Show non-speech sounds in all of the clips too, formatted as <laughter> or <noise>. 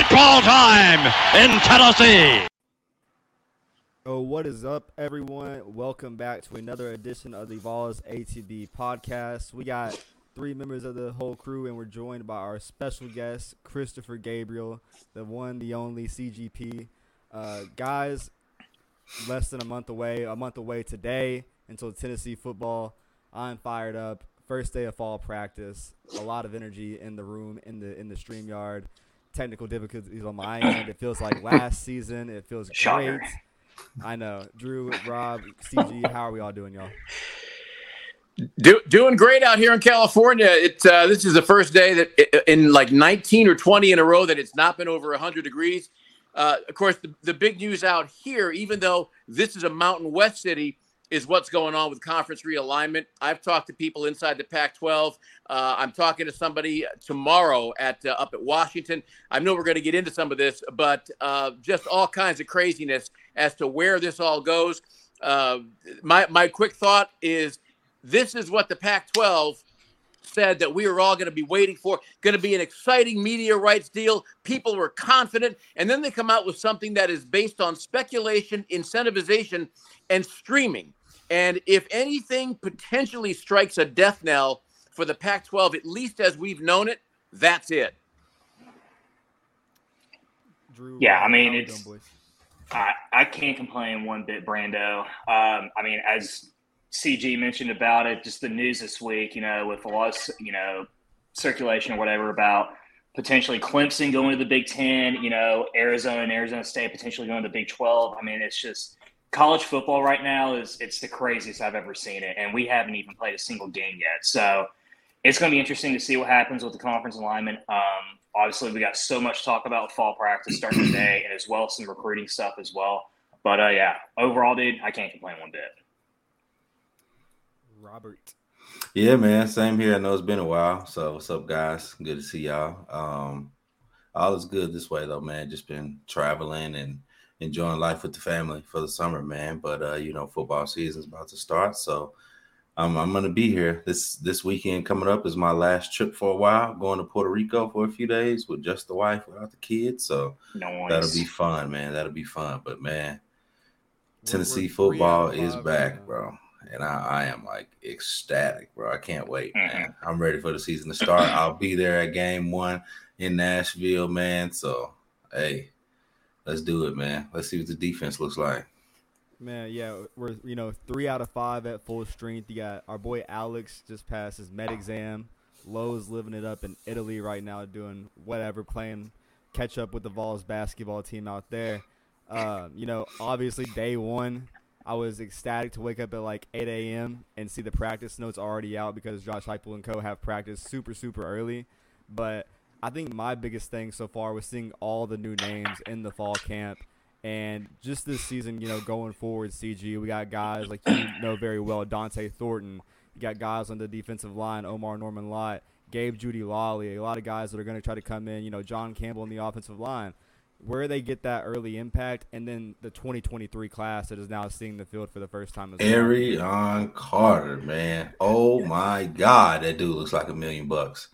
football time in Tennessee. Oh, what is up, everyone? Welcome back to another edition of the Vols ATB podcast. We got three members of the whole crew, and we're joined by our special guest, Christopher Gabriel, the one, the only CGP. Uh, guys, less than a month away, a month away today until Tennessee football. I'm fired up. First day of fall practice. A lot of energy in the room, in the in the StreamYard. Technical difficulties on my end. It feels like last season. It feels <laughs> Shocker. great. I know. Drew, Rob, CG, how are we all doing, y'all? Do, doing great out here in California. It uh, this is the first day that in like 19 or 20 in a row that it's not been over 100 degrees. Uh, of course, the, the big news out here, even though this is a Mountain West city, is what's going on with conference realignment. I've talked to people inside the Pac-12. Uh, I'm talking to somebody tomorrow at uh, up at Washington. I know we're going to get into some of this, but uh, just all kinds of craziness as to where this all goes. Uh, my my quick thought is this is what the Pac-12 said that we were all going to be waiting for. Going to be an exciting media rights deal. People were confident, and then they come out with something that is based on speculation, incentivization, and streaming. And if anything potentially strikes a death knell for the Pac 12, at least as we've known it, that's it. Drew, Yeah, I mean, it's. I, I can't complain one bit, Brando. Um, I mean, as CG mentioned about it, just the news this week, you know, with a lot of, you know, circulation or whatever about potentially Clemson going to the Big Ten, you know, Arizona and Arizona State potentially going to the Big 12. I mean, it's just college football right now is it's the craziest I've ever seen it. And we haven't even played a single game yet. So it's going to be interesting to see what happens with the conference alignment. Um, obviously, we got so much talk about fall practice starting today, and as well as some recruiting stuff as well. But uh, yeah, overall, dude, I can't complain one bit. Robert. Yeah, man. Same here. I know it's been a while. So what's up, guys? Good to see y'all. Um, all is good this way though, man. Just been traveling and enjoying life with the family for the summer, man. But uh, you know, football season's about to start, so I'm I'm gonna be here. This this weekend coming up is my last trip for a while. Going to Puerto Rico for a few days with just the wife without the kids. So No that'll be fun, man. That'll be fun. But man, Tennessee football is five back, right now. bro. And I, I am like ecstatic, bro. I can't wait, Mhm. man. I'm ready for the season to start. I'll be there at game one in Nashville, man. So, hey, let's do it, man. Let's see what the defense looks like. Man, yeah, we're you know three out of five at full strength. You got our boy Alex just passed his med exam. Lowe's living it up in Italy right now, doing whatever, playing catch up with the Vols basketball team out there. Um, you know, obviously day one, I was ecstatic to wake up at like 8 a.m. and see the practice notes already out because Josh Heupel and co have practice super super early. But I think my biggest thing so far was seeing all the new names in the fall camp. And just this season, you know, going forward, CG, we got guys like you know very well, Dont'e Thornton. You got guys on the defensive line, Omar Norman Lott, Gabe Jeudy-Lally, a lot of guys that are going to try to come in. You know, John Campbell in the offensive line. Where they get that early impact, and then the 2023 class that is now seeing the field for the first time as well. Carter, man. Oh my God, that dude looks like a million bucks.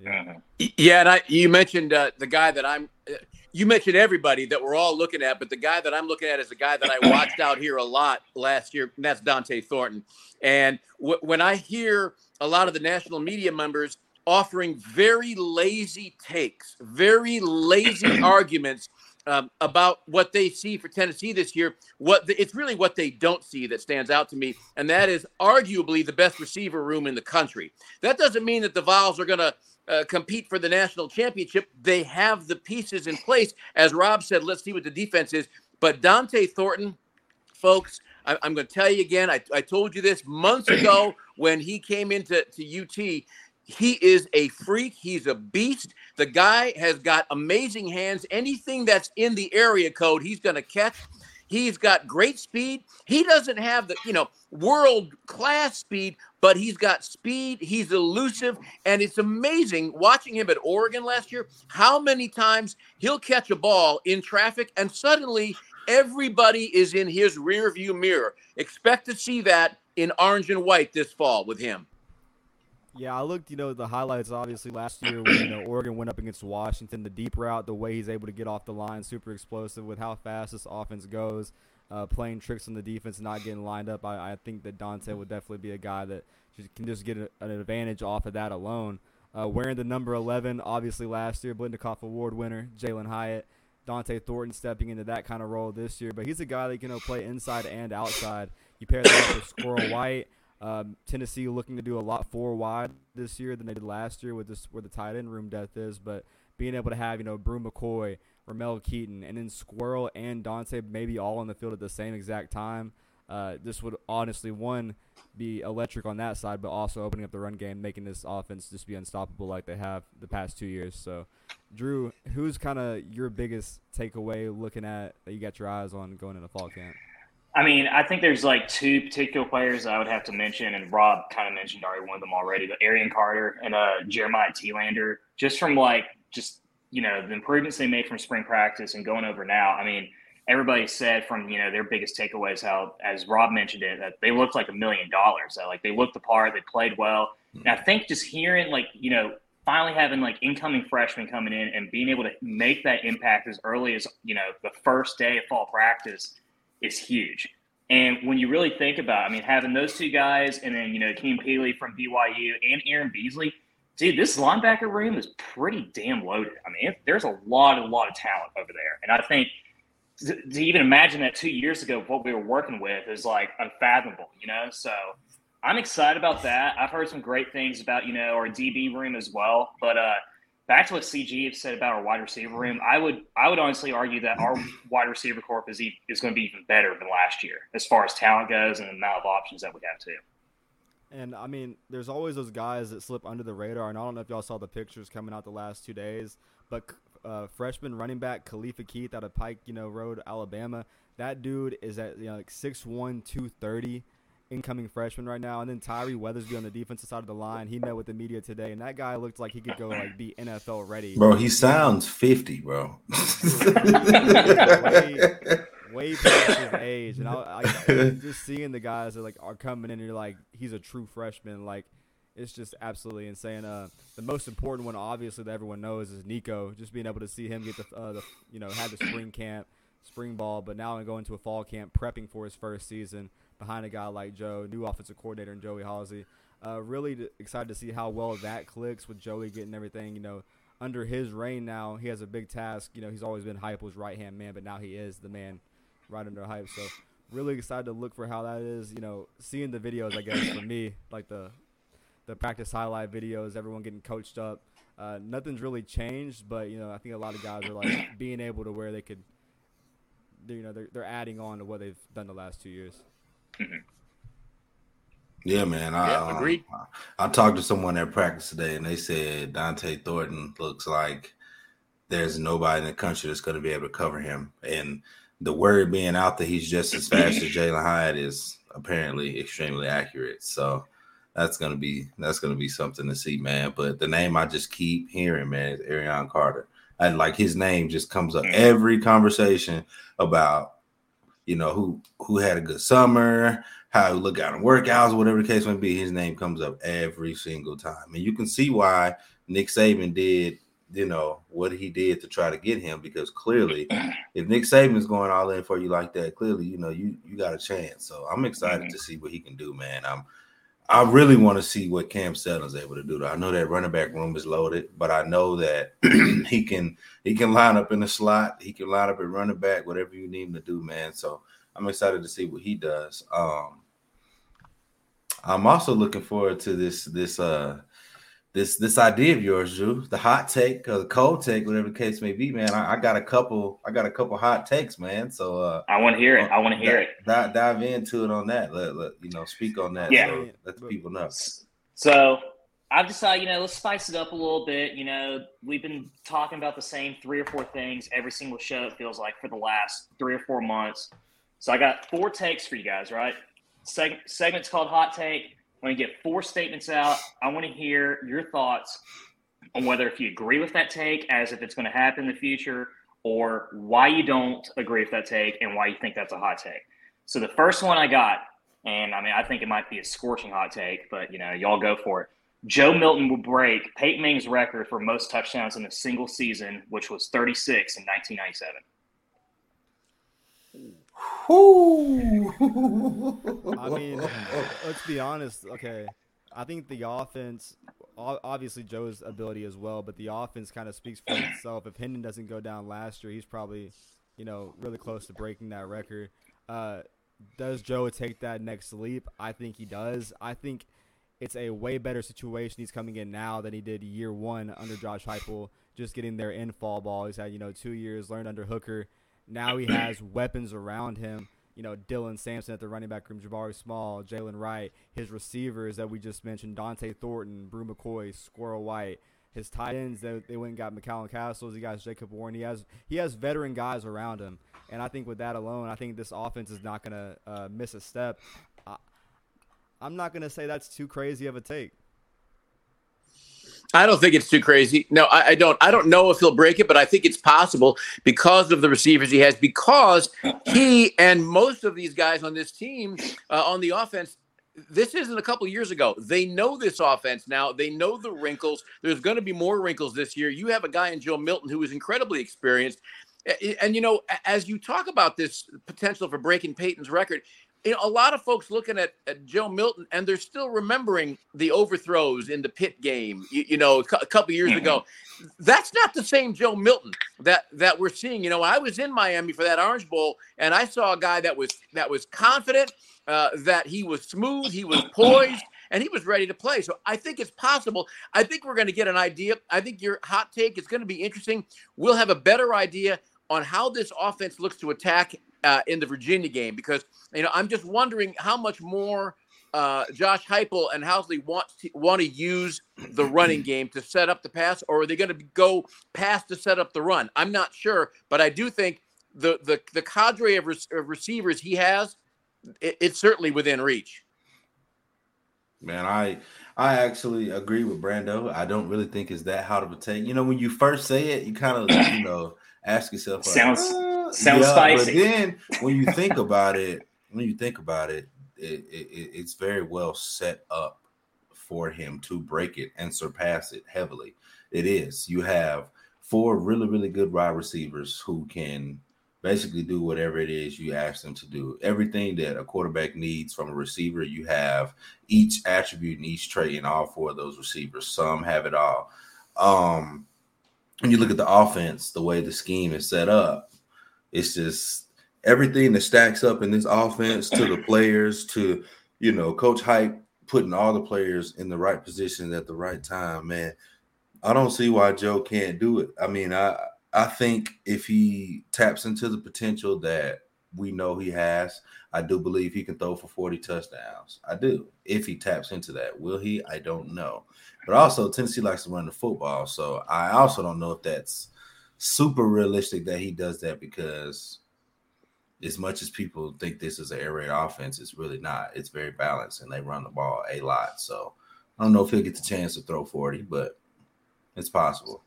Yeah, Yeah, and I you mentioned uh, the guy that I'm. Uh, you mentioned everybody that we're all looking at, but the guy that I'm looking at is the guy that I watched out here a lot last year, and that's Dont'e Thornton. And w- when I hear a lot of the national media members offering very lazy takes, very lazy <clears throat> arguments um, about what they see for Tennessee this year, what the, it's really what they don't see that stands out to me, and that is arguably the best receiver room in the country. That doesn't mean that the Vols are going to uh, compete for the national championship. They have the pieces in place. As Rob said, let's see what the defense is. But Dont'e Thornton, folks, I, I'm going to tell you again. I, I told you this months ago <clears throat> when he came into to UT. He is a freak. He's a beast. The guy has got amazing hands. Anything that's in the area code, he's going to catch. He's got great speed. He doesn't have the, you know, world class speed, but he's got speed. He's elusive. And it's amazing watching him at Oregon last year how many times he'll catch a ball in traffic and suddenly everybody is in his rear view mirror. Expect to see that in orange and white this fall with him. Yeah, I looked, you know, the highlights obviously last year when you know Oregon went up against Washington, the deep route, the way he's able to get off the line, super explosive with how fast this offense goes, uh, playing tricks on the defense, not getting lined up. I, I think that Dont'e would definitely be a guy that just, can just get a, an advantage off of that alone. Uh, wearing the number 11, obviously last year, Biletnikoff Award winner, Jalin Hyatt. Dont'e Thornton stepping into that kind of role this year, but he's a guy that can you know, play inside and outside. You pair that with Squirrel White. Um, Tennessee looking to do a lot four wide this year than they did last year with this where the tight end room depth is, but being able to have you know Bru McCoy, Ramel Keyton, and then Squirrel and Dont'e maybe all on the field at the same exact time. Uh, this would honestly one be electric on that side, but also opening up the run game, making this offense just be unstoppable like they have the past two years. So, Drew, who's kind of your biggest takeaway looking at that you got your eyes on going into fall camp? I mean, I think there's like two particular players I would have to mention, and Rob kind of mentioned already one of them already, but Arion Carter and uh, Jeremiah Telander, just from like just you know the improvements they made from spring practice and going over now. I mean, everybody said from you know their biggest takeaways how, as Rob mentioned it, that they looked like a million dollars. Like they looked the part, they played well, and I think just hearing like you know finally having like incoming freshmen coming in and being able to make that impact as early as you know the first day of fall practice is huge. And when you really think about, I mean, having those two guys and then, you know, Keem Pili from BYU and Aaron Beasley, dude, this linebacker room is pretty damn loaded. I mean, there's a lot, a lot of talent over there. And I think to, to even imagine that two years ago, what we were working with is like unfathomable, you know? So I'm excited about that. I've heard some great things about, you know, our DB room as well. But, uh, back to what CG have said about our wide receiver room, I would I would honestly argue that our wide receiver corp is is going to be even better than last year as far as talent goes and the amount of options that we have too. And I mean, there's always those guys that slip under the radar. And I don't know if y'all saw the pictures coming out the last two days, but uh, freshman running back Khalifa Keith out of Pike, you know, Road, Alabama. That dude is at you know like 6'1", 230 incoming freshman right now, and then Tyree Weathersby on the defensive side of the line. He met with the media today, and that guy looked like he could go like be NFL ready. Bro, he sounds fifty, bro. <laughs> way, past his <laughs> age, and I, I, <laughs> just seeing the guys that like are coming in, and you're like, he's a true freshman. Like, it's just absolutely insane. Uh, the most important one, obviously, that everyone knows is Nico. Just being able to see him get the, uh, the you know, had the spring camp, spring ball, but now I'm going to a fall camp, prepping for his first season behind a guy like Joe, new offensive coordinator and Joey Halzle. Uh, really excited to see how well that clicks with Joey getting everything, you know, under his reign now. He has a big task. You know, he's always been Heupel's right hand man, but now he is the man right under Hype. So really excited to look for how that is. You know, seeing the videos, I guess, for me, like the the practice highlight videos, everyone getting coached up. Uh, nothing's really changed, but you know, I think a lot of guys are like <coughs> being able to where they could, you know, they're, they're adding on to what they've done the last two years. Mm-hmm. Yeah, man. I, yeah, agreed. Um, I talked to someone at practice today, and they said Dont'e Thornton looks like there's nobody in the country that's going to be able to cover him. And the word being out that he's just as fast as Jalin Hyatt is apparently extremely accurate. So that's gonna be that's gonna be something to see, man. But the name I just keep hearing, man, is Arion Carter. And like his name just comes up mm-hmm. every conversation about you know, who who had a good summer, how he look out in workouts, whatever the case may be, his name comes up every single time. And you can see why Nick Saban did, you know, what he did to try to get him because clearly if Nick Saban's going all in for you like that, clearly, you know, you you got a chance. So I'm excited mm-hmm. to see what he can do, man. I'm I really want to see what Cam Seldon's able to do. I know that running back room is loaded, but I know that <clears throat> he can he can line up in the slot, he can line up at running back, whatever you need him to do, man. So I'm excited to see what he does. Um, I'm also looking forward to this this uh this this idea of yours, Drew, the hot take or the cold take, whatever the case may be, man. I, I got a couple, I got a couple hot takes, man. So uh, I want to hear it. I want to hear it. Dive, dive into it on that. Let, let you know, speak on that. Yeah, so let the people know. So I've decided, you know, let's spice it up a little bit. You know, we've been talking about the same three or four things every single show. It feels like for the last three or four months. So I got four takes for you guys, right? Seg- segment's called Hot Take. I'm going to get four statements out. I want to hear your thoughts on whether if you agree with that take as if it's going to happen in the future or why you don't agree with that take and why you think that's a hot take. So the first one I got, and I mean, I think it might be a scorching hot take, but you know, y'all go for it. Joe Milton will break Peyton Manning's record for most touchdowns in a single season, which was 36 in 1997. I mean, let's be honest. Okay, I think the offense, obviously Joe's ability as well, but the offense kind of speaks for itself. If Hendon doesn't go down last year, he's probably, you know, really close to breaking that record. Uh, does Joe take that next leap? I think he does. I think it's a way better situation he's coming in now than he did year one under Josh Heupel, just getting there in fall ball. He's had, you know, two years learned under Hooker. Now he has weapons around him. You know, Dylan Sampson at the running back room, Jabari Small, Jaylen Wright, his receivers that we just mentioned, Dont'e Thornton, Bru McCoy, Squirrel White. His tight ends, they, they went and got McCallan Castles. He got Jacob Warren. He has he has veteran guys around him, and I think with that alone, I think this offense is not going to uh, miss a step. I, I'm not going to say that's too crazy of a take. I don't think it's too crazy. No, I, I, don't. I don't know if he'll break it, but I think it's possible because of the receivers he has. Because he and most of these guys on this team uh, on the offense, this isn't a couple years ago. They know this offense now. They know the wrinkles. There's going to be more wrinkles this year. You have a guy in Joe Milton who is incredibly experienced. And, you know, as you talk about this potential for breaking Peyton's record, you know, a lot of folks looking at, at, Joe Milton and they're still remembering the overthrows in the pit game, you, you know, a, a couple years mm-hmm. ago. That's not the same Joe Milton that that we're seeing. You know, I was in Miami for that Orange Bowl and I saw a guy that was that was confident, uh, that he was smooth, he was poised, and he was ready to play. So I think it's possible. I think we're going to get an idea. I think your hot take is going to be interesting. We'll have a better idea on how this offense looks to attack uh, in the Virginia game because you know I'm just wondering how much more uh, Josh Heupel and Halzle want to, want to use the running game to set up the pass, or are they going to go pass to set up the run? I'm not sure, but I do think the the the cadre of, of receivers he has, it, it's certainly within reach. Man, I I actually agree with Brando. I don't really think it's that hard of a take. You know, when you first say it, you kind of you know ask yourself, like, sounds uh, sounds yeah, spicy. But then when you think <laughs> about it, when you think about it, it, it, it's very well set up for him to break it and surpass it heavily. It is. You have four really, really good wide receivers who can basically do whatever it is you ask them to do. Everything that a quarterback needs from a receiver, you have each attribute and each trait in all four of those receivers. Some have it all. Um, when you look at the offense, the way the scheme is set up, it's just everything that stacks up in this offense to the players to you know coach hype putting all the players in the right position at the right time man. I don't see why joe can't do it. I mean i i think if he taps into the potential that we know he has i do believe he can throw for 40 touchdowns i do if he taps into that will he i don't know but also tennessee likes to run the football so i also don't know if that's super realistic that he does that because as much as people think this is an air raid offense, it's really not. It's very balanced and they run the ball a lot. So I don't know if he'll get the chance to throw 40, but it's possible.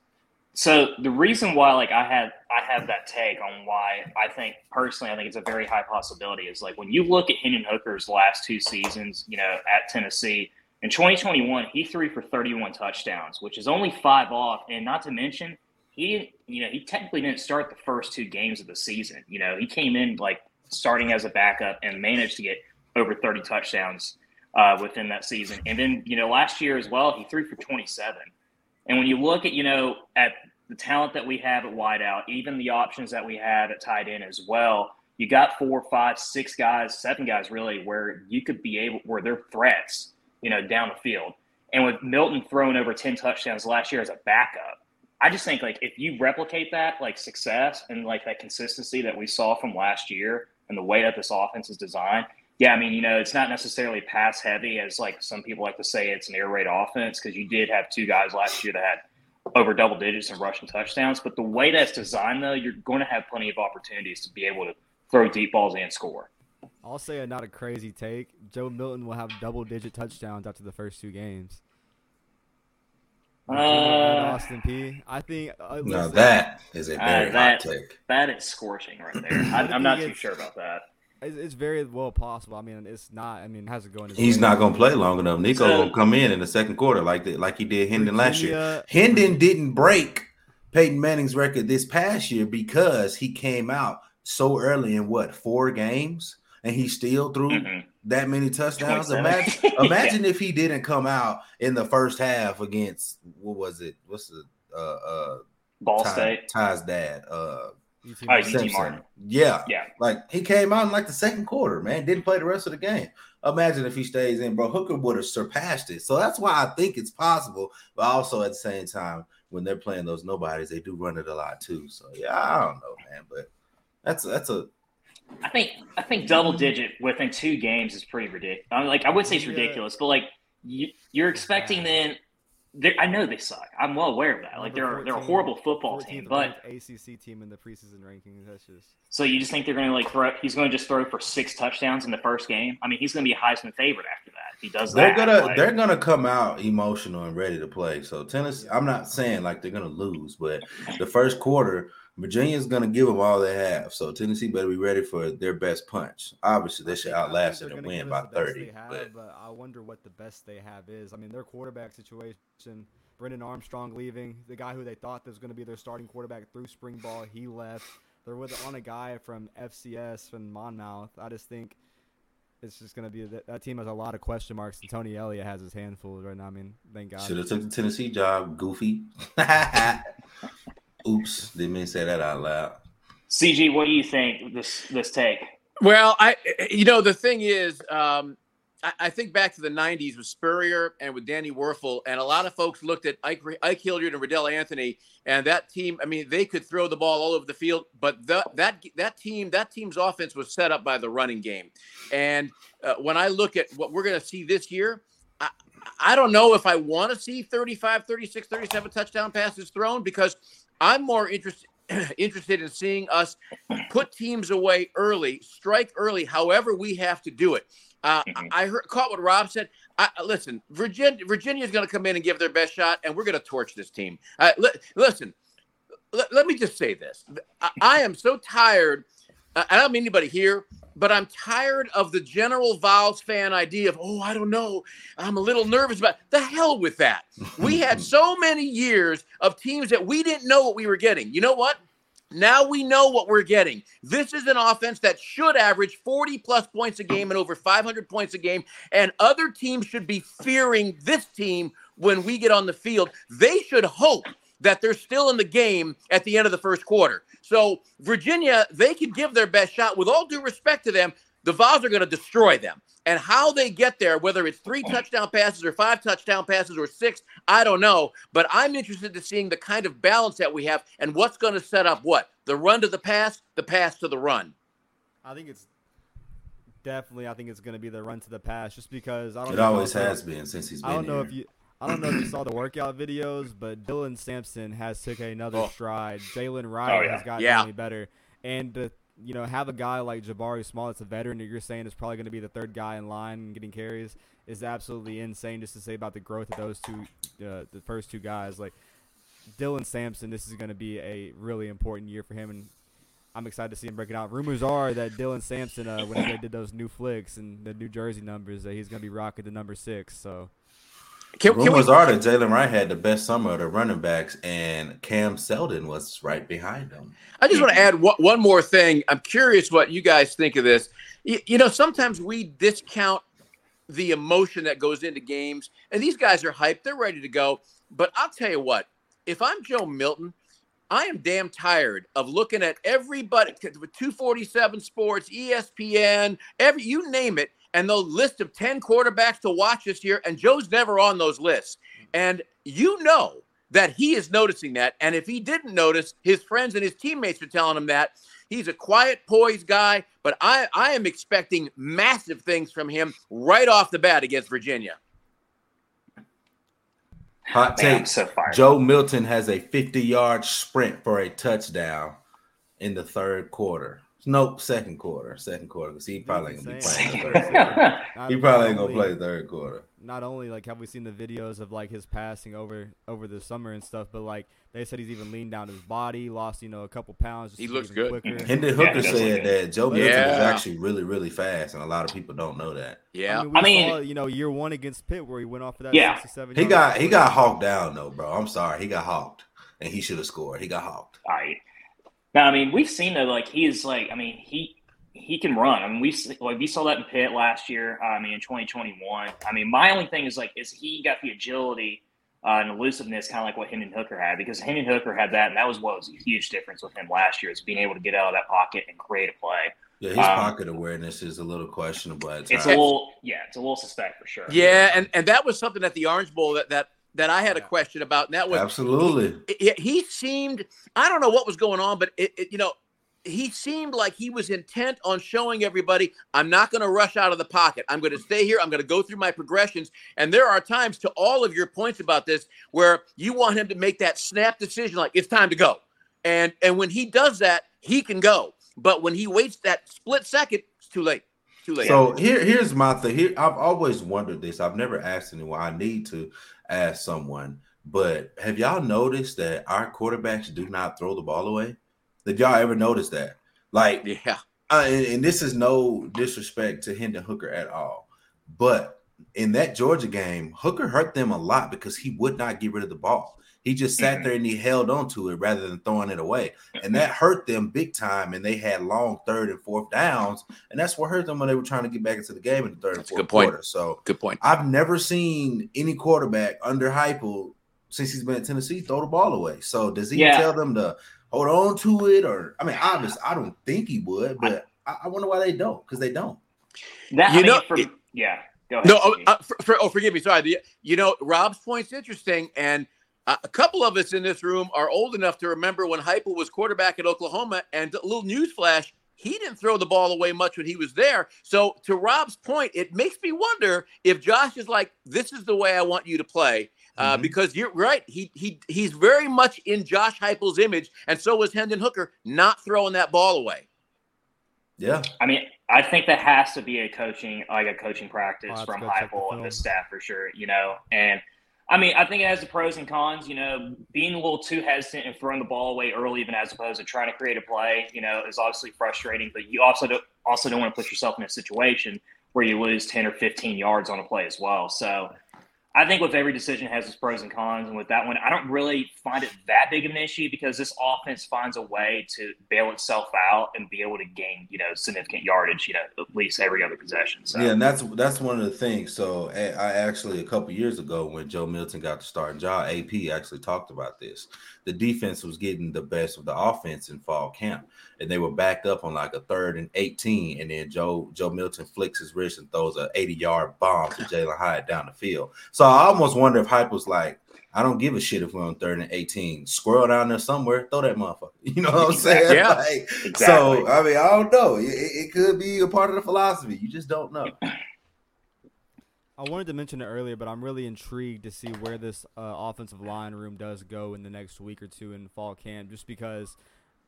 So the reason why like I had I have that take on why I think personally I think it's a very high possibility is like when you look at Hendon Hooker's last two seasons, you know, at Tennessee, in 2021, he threw for 31 touchdowns, which is only five off. And not to mention, he you know he technically didn't start the first two games of the season. You know, he came in like starting as a backup and managed to get over 30 touchdowns uh, within that season. And then you know last year as well, he threw for 27. And when you look at you know at the talent that we have at wideout, even the options that we have at tight end as well, you got four, five, six guys, seven guys really, where you could be able where they're threats, you know, down the field. And with Milton throwing over 10 touchdowns last year as a backup, I just think like if you replicate that like success and like that consistency that we saw from last year and the way that this offense is designed, yeah, I mean, you know, it's not necessarily pass heavy as like some people like to say it's an air raid offense because you did have two guys last year that had over double digits in rushing touchdowns. But the way that's designed, though, you're going to have plenty of opportunities to be able to throw deep balls and score. I'll say a not a crazy take. Joe Milton will have double digit touchdowns after the first two games. Uh, Austin Peay. I think. Uh, that is a very uh, that, hot take. That is scorching right there. I, am not too <laughs> sure about that. It's, it's very well possible. I mean, it's not. I mean, how's it going? He's not going to play long enough. Nico So- will come in in the second quarter like the, like he did Hendon last year. Virginia- Hendon didn't break Peyton Manning's record this past year because he came out so early in what four games, and he still threw Mhm. that many touchdowns. 27. Imagine, <laughs> imagine if he didn't come out in the first half against what was it? What's the uh uh Ball Ty- State. Ty's dad? Uh, UT Oh, Martin. UT Simpson. Martin. Yeah, Yeah. like he came out in like the second quarter, man. Didn't play the rest of the game. Imagine if he stays in, bro. Hooker would have surpassed it. So that's why I think it's possible. But also at the same time, when they're playing those nobodies, they do run it a lot too. So yeah, I don't know, man. But that's that's a I think I think double digit within two games is pretty ridiculous. I mean, like I would say it's Yeah. ridiculous, but like you, you're expecting then. They're- I know they suck. I'm well aware of that. Like they're Number they're a horrible football team, but ranked ACC team in the preseason rankings. That's just so you just think they're going to like throw? He's going to just throw for six touchdowns in the first game. I mean, he's going to be a Heisman favorite after that. If he does they're that. gonna like- they're gonna come out emotional and ready to play. So Tennessee, I'm not saying like they're gonna lose, but the first quarter, Virginia's gonna give them all they have. So Tennessee better be ready for their best punch. Obviously, they should outlast it and win by the 30. have, But but I wonder what the best they have is. I mean, their quarterback situation. Brennan Armstrong leaving, the guy who they thought was going to be their starting quarterback through spring ball, he left. They're with on a guy from FCS from Monmouth. I just think it's just going to be that, that team has a lot of question marks. And Tony Elliott has his handfuls right now. I mean, thank God. should have took the Tennessee job. Goofy. <laughs> Oops, didn't mean to say that out loud. CG, what do you think this this take? Well, I you know the thing is, um, I, I think back to the '90s with Spurrier and with Danny Wuerffel, and a lot of folks looked at Ike, Ike Hilliard and Reidel Anthony, and that team. I mean, they could throw the ball all over the field, but the, that that team that team's offense was set up by the running game. And uh, when I look at what we're going to see this year. I, I don't know if I want to see 35, 36, 37 touchdown passes thrown because I'm more interested <clears throat> interested in seeing us put teams away early, strike early, however we have to do it. Uh, Mhm. I heard, caught what Rob said. I, listen, Virginia Virginia's going to come in and give their best shot, and we're going to torch this team. Uh, li- listen, let, let me just say this: I, I am so tired. I don't mean anybody here, but I'm tired of the general Vols fan idea of, oh, I don't know, I'm a little nervous about. The hell with that. We had <laughs> so many years of teams that we didn't know what we were getting. You know what? Now we know what we're getting. This is an offense that should average 40 plus points a game and over 500 points a game. And other teams should be fearing this team when we get on the field. They should hope that they're still in the game at the end of the first quarter. So, Virginia, they can give their best shot. With all due respect to them, the Vols are going to destroy them. And how they get there, whether it's three touchdown passes or five touchdown passes or six, I don't know. But I'm interested to seeing the kind of balance that we have and what's going to set up what? The run to the pass, the pass to the run. I think it's definitely. I think it's going to be the run to the pass, just because I don't. It know always has been since he's been I don't know here. if you. I don't know if you saw the workout videos, but Dylan Sampson has took another Oh. stride. Jalen Ryder Oh, yeah. has gotten Yeah. any better, and to you know have a guy like Jabari Small that's a veteran that you're saying is probably going to be the third guy in line getting carries is absolutely insane. Just to say about the growth of those two, uh, the first two guys, like Dylan Sampson, this is going to be a really important year for him, and I'm excited to see him break it out. Rumors are that Dylan Sampson, uh, when they did those new flicks and the New Jersey numbers, that he's going to be rocking the number six. So. Can, can we, Rumors are that Jaylen Wright had the best summer of the running backs, and Cam Seldon was right behind him. I just want to add one, one more thing. I'm curious what you guys think of this. You, you know, sometimes we discount the emotion that goes into games, and these guys are hyped. They're ready to go. But I'll tell you what, if I'm Joe Milton, I am damn tired of looking at everybody with 247 Sports, ESPN, every you name it, and the list of 10 quarterbacks to watch this year, and Joe's never on those lists. And you know that he is noticing that. And if he didn't notice, his friends and his teammates are telling him that. He's a quiet, poised guy, but I, I am expecting massive things from him right off the bat against Virginia. Hot Man, take: so. Joe Milton has a 50-yard sprint for a touchdown in the third quarter. Nope, second quarter. Second quarter. Because <laughs> he probably ain't gonna be playing. the third He probably ain't gonna play third quarter. Not only like have we seen the videos of like his passing over over the summer and stuff, but like they said he's even leaned down his body, lost you know a couple pounds. just He looks good. Quicker. Hendon Hooker he does look said good. that Joe Milton was Yeah. actually really, really fast, and a lot of people don't know that. Yeah. I mean, we I mean- saw, you know, year one against Pitt where he went off for that Yeah. 67 He got he got hawked down though, bro. I'm sorry, he got hawked, and he should have scored. He got hawked. All right. Now, I mean, we've seen though, like he is like, I mean, he he can run. I mean, we like we saw that in Pitt last year. I mean, in 2021. I mean, my only thing is like, is he got the agility uh, and elusiveness, kind of like what Hendon Hooker had, because Hendon Hooker had that, and that was what was a huge difference with him last year is being able to get out of that pocket and create a play. Yeah, his Um, pocket awareness is a little questionable at It's a little, yeah, it's a little suspect for sure. Yeah, and and that was something at the Orange Bowl that that that I had a question about, and that was Absolutely. he, he seemed I don't know what was going on, but it, it you know he seemed like he was intent on showing everybody I'm not going to rush out of the pocket. I'm going to stay here. I'm going to go through my progressions. And there are times to all of your points about this where you want him to make that snap decision like it's time to go. And and when he does that, he can go. But when he waits that split second, it's too late. Too late. So here, here's my thing. Here, I've always wondered this. I've never asked anyone. I need to ask someone. But have y'all noticed that our quarterbacks do not throw the ball away? Did y'all ever notice that? Like, yeah. uh, and, and this is no disrespect to Hendon Hooker at all, but in that Georgia game, Hooker hurt them a lot because he would not get rid of the ball. He just sat there and he held on to it rather than throwing it away. And that hurt them big time. And they had long third and fourth downs. And that's what hurt them when they were trying to get back into the game in the third That's and fourth good point. quarter. So Good point. I've never seen any quarterback under Heupel since he's been at Tennessee throw the ball away. So does he Yeah. tell them to hold on to it? Or I mean, obviously, I don't think he would, but I, I wonder why they don't because they don't. That, You I mean, know, for, it- yeah, go ahead. No, oh, uh, for, for, oh, forgive me. Sorry. The, you know, Rob's point's interesting, and uh, a couple of us in this room are old enough to remember when Heupel was quarterback at Oklahoma. And a little newsflash: he didn't throw the ball away much when he was there. So, to Rob's point, it makes me wonder if Josh is like, "This is the way I want you to play." Uh, Mhm. Because you're right, he he he's very much in Josh Heupel's image, and so was Hendon Hooker, not throwing that ball away. Yeah. I mean, I think that has to be a coaching, like a coaching practice I'll have to from go Heupel and the staff for sure. You know, and I mean, I think it has the pros and cons. You know, being a little too hesitant and throwing the ball away early, even as opposed to trying to create a play, you know, is obviously frustrating. But you also don't also don't want to put yourself in a situation where you lose ten or fifteen yards on a play as well. So. I think with every decision has its pros and cons, and with that one, I don't really find it that big of an issue because this offense finds a way to bail itself out and be able to gain, you know, significant yardage, you know, at least every other possession. So Yeah, and that's that's one of the things. So I I actually a couple years ago when Joe Milton got the starting job, AP actually talked about this. The defense was getting the best of the offense in fall camp, and they were backed up on like a third and eighteen, and then Joe Joe Milton flicks his wrist and throws a eighty yard bomb to <laughs> Jalin Hyatt down the field. So I almost wonder if Hype was like. I don't give a shit if we're on third and 18. Squirrel down there somewhere, throw that motherfucker. <laughs> You know what I'm <laughs> saying? Yeah. Like, exactly. so I mean, I don't know. It it could be a part of the philosophy. You just don't know. <clears throat> I wanted to mention it earlier, but I'm really intrigued to see where this uh, offensive line room does go in the next week or two in fall camp, just because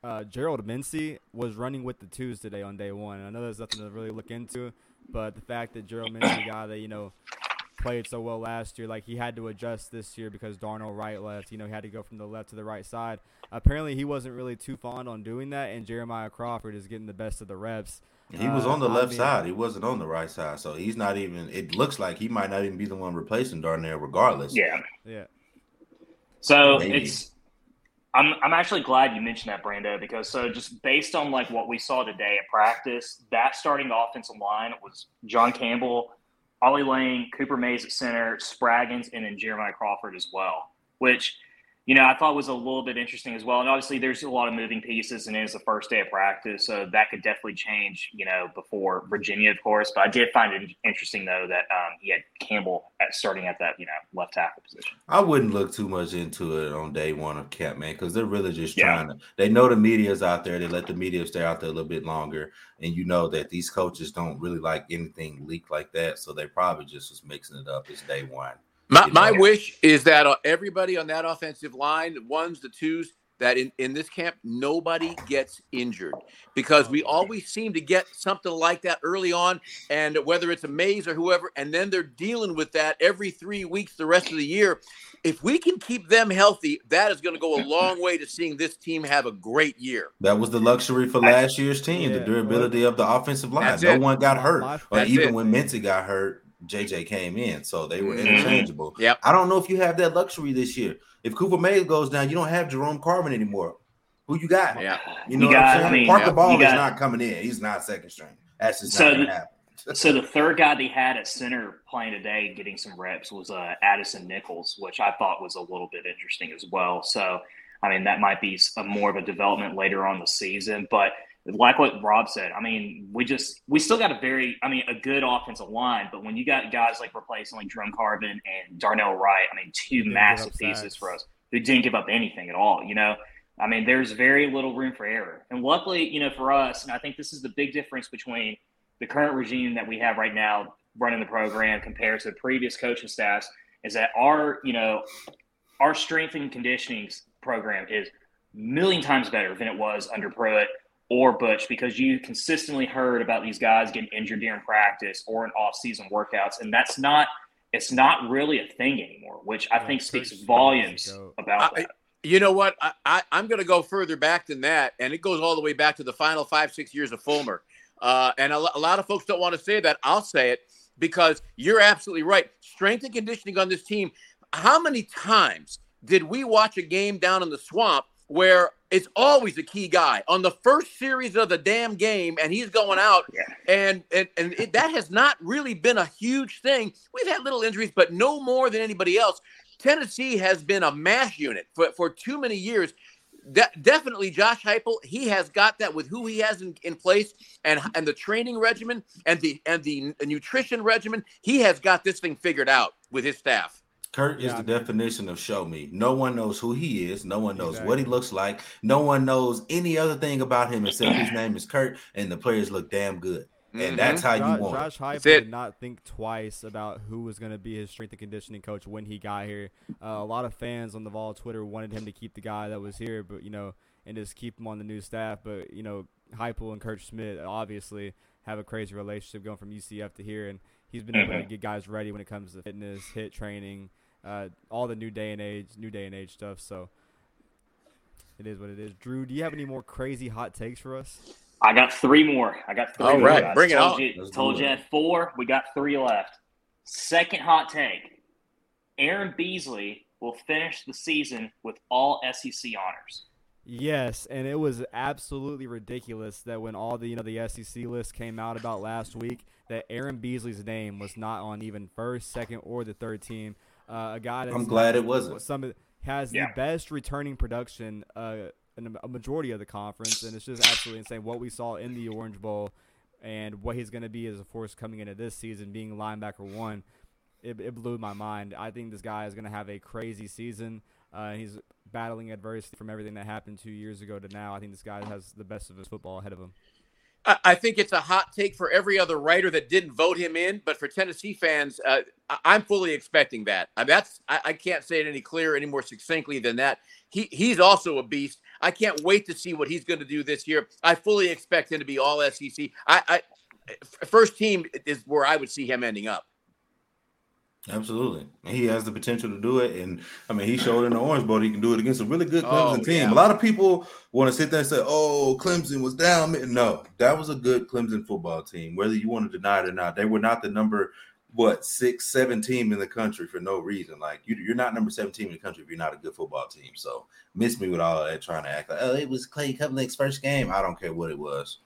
uh, Gerald Mincey was running with the twos today on day one. And I know there's nothing to really look into, but the fact that Gerald Mincey, guy that, you know, played so well last year, like he had to adjust this year because Darnell Wright left. You know, he had to go from the left to the right side. Apparently, he wasn't really too fond on doing that, and Jeremiah Crawford is getting the best of the reps. He was Uh, on the I left mean- side. He wasn't on the right side. So he's not even. It looks like he might not even be the one replacing Darnell, regardless. yeah. Yeah. So Maybe. it's I'm I'm actually glad you mentioned that, Brando, because so just based on like what we saw today at practice, that starting offensive line was John Campbell, Ollie Lane, Cooper Mays at center, Spraggins, and then Jeremiah Crawford as well. Which, you know, I thought was a little bit interesting as well. And obviously there's a lot of moving pieces and it's the first day of practice, so that could definitely change, you know, before Virginia, of course. But I did find it interesting though that um, he had Campbell at starting at that, you know, left tackle position. I wouldn't look too much into it on day one of camp, man, because they're really just Yeah. trying to. They know the media's out there. They let the media stay out there a little bit longer, and you know that these coaches don't really like anything leaked like that, so they probably just was mixing it up. It's day one. My, my wish is that uh, everybody on that offensive line, the ones, the twos, that in, in this camp, nobody gets injured because we always seem to get something like that early on. And whether it's a Mays or whoever, and then they're dealing with that every three weeks the rest of the year. If we can keep them healthy, that is going to go a long way to seeing this team have a great year. That was the luxury for last year's team, yeah, the durability of the offensive line. No it. one got hurt. Or That's even it. when Mincey got hurt, JJ came in. So they were Mhm. interchangeable. Yep. I don't know if you have that luxury this year. If Cooper Mays goes down, you don't have Jerome Carvin anymore. Who you got? Yeah. You know You what got- I'm saying? I mean, Parker yeah. Ball You is not coming in. He's not second string. That's just So not gonna the- happen. <laughs> So the third guy they had at center playing today, getting some reps, was uh, Addison Nichols, which I thought was a little bit interesting as well. So, I mean, that might be a more of a development later on the season. But like what Rob said, I mean, we just we still got a very, I mean, a good offensive line. But when you got guys like replacing like Jerome Carvin and Darnell Wright, I mean, two massive pieces for us who didn't give up anything at all. You know, I mean, there's very little room for error. And luckily, you know, for us, and I think this is the big difference between the current regime that we have right now running the program compared to the previous coaching staffs is that our, you know, our strength and conditioning program is million times better than it was under Pruitt or Butch because you consistently heard about these guys getting injured during practice or in off-season workouts, and that's not it's not really a thing anymore, which I Yeah, think speaks Smith volumes about I- that. You know what? I, I, I'm going to go further back than that, and it goes all the way back to the final five, six years of Fulmer. Uh, and a, a lot of folks don't want to say that. I'll say it because you're absolutely right. Strength and conditioning on this team. How many times did we watch a game down in the swamp where it's always a key guy on the first series of the damn game, and he's going out, Yeah. and and and it, that has not really been a huge thing. We've had little injuries, but no more than anybody else. Tennessee has been a mash unit for, for too many years. De- definitely, Josh Heupel, he has got that with who he has in, in place and and the training regimen and the and the nutrition regimen. He has got this thing figured out with his staff. Kurt is Yeah, I the mean- definition of show me. No one knows who he is. No one knows what he looks like. No one knows any other thing about him except his name is Kurt, and the players look damn good. Mhm. And that's how you want. it. Josh Heupel That's it. did not think twice about who was going to be his strength and conditioning coach when he got here. Uh, a lot of fans on the Vol Twitter wanted him to keep the guy that was here, but you know, and just keep him on the new staff. But you know, Heupel and Kurt Schmidt obviously have a crazy relationship going from UCF to here, and he's been able to Mhm. get guys ready when it comes to fitness, hit training, uh, all the new day and age, new day and age stuff. So. It is what it is. Drew, do you have any more crazy hot takes for us? I got three more. I got three All more. right, guys. bring it told on. You, told you. I had four. We got three left. Second hot take: Aaron Beasley will finish the season with all SEC honors. Yes, and it was absolutely ridiculous that when all the you know the SEC list came out about last week, that Aaron Beasley's name was not on even first, second, or the third team. Uh, a guy that's I'm glad it wasn't. Some has Yeah. the best returning production uh, in a majority of the conference, and it's just absolutely insane what we saw in the Orange Bowl and what he's going to be as a force coming into this season, being linebacker one. It, it blew my mind. I think this guy is going to have a crazy season. Uh, he's battling adversity from everything that happened two years ago to now. I think this guy has the best of his football ahead of him. I think it's a hot take for every other writer that didn't vote him in, but for Tennessee fans, uh, I'm fully expecting that. I that's I, I can't say it any clearer, any more succinctly than that. He he's also a beast. I can't wait to see what he's going to do this year. I fully expect him to be all SEC. I, I first team is where I would see him ending up. Absolutely. He has the potential to do it. And I mean, he showed in the Orange Bowl he can do it against a really good oh, Clemson Oh, team. yeah. A lot of people want to sit there and say, oh, Clemson was down. No, that was a good Clemson football team. Whether you want to deny it or not, they were not the number, what, six, seven team in the country for no reason. Like, you, you're not number seventeen in the country if you're not a good football team. So, miss me with all of that trying to act like, oh, it was Clay Klubnik's first game. I don't care what it was.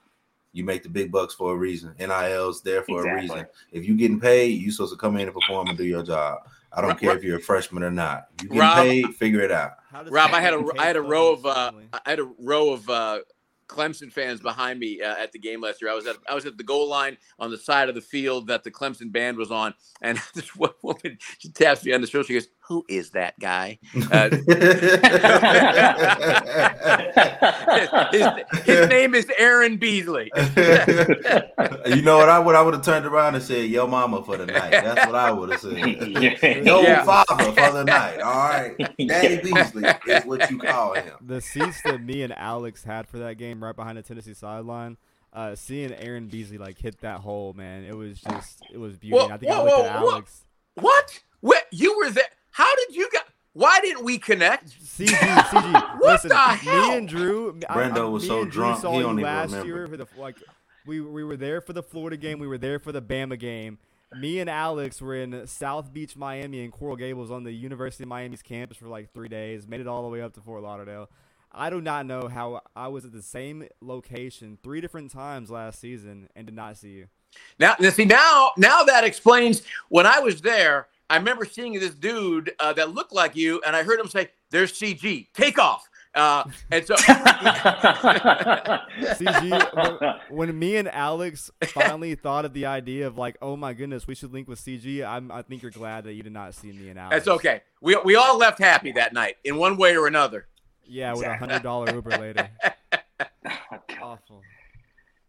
You make the big bucks for a reason. NIL's there for a reason. If you're getting paid, you're supposed to come in and perform and do your job. I don't Rob- care if you're a freshman or not. You get paid, figure it out. Rob, I had a Clemson I had a row of uh. I had a row of uh, Clemson fans behind me uh, at the game last year. I was at I was at the goal line on the side of the field that the Clemson band was on, and <laughs> this one woman she taps me on the shoulder. She goes, who is that guy? Uh, <laughs> his, his, name is Aaron Beasley. <laughs> you know what? I would I would have turned around and said, "Yo, mama for the night." That's what I would have said. <laughs> Yo, yeah. father for the night. All right, Daddy Beasley is what you call him. The seats that me and Alex had for that game, right behind the Tennessee sideline. Uh, seeing Aaron Beasley like hit that hole, man, it was just it was beauty. I think whoa, I looked whoa, at Alex. What? What? You were there? How did you get? Why didn't we connect? CG, CG. <laughs> what Listen, the hell? Me and Drew. Brendo I, was so drunk. Saw he don't last even remember. Year for the, like, we we were there for the Florida game. We were there for the Bama game. Me and Alex were in South Beach, Miami, and Coral Gables on the University of Miami's campus for like three days. Made it all the way up to Fort Lauderdale. I do not know how I was at the same location three different times last season and did not see you. Now, see now, now that explains when I was there. I remember seeing this dude uh, that looked like you, and I heard him say, "There's CG, take off." Uh, and so, <laughs> CG, when, when, me and Alex finally thought of the idea of like, oh my goodness, we should link with CG, I'm, I think you're glad that you did not see me and Alex. That's okay. We, we all left happy that night in one way or another. Yeah, with a hundred dollar Uber later. <laughs> Awful.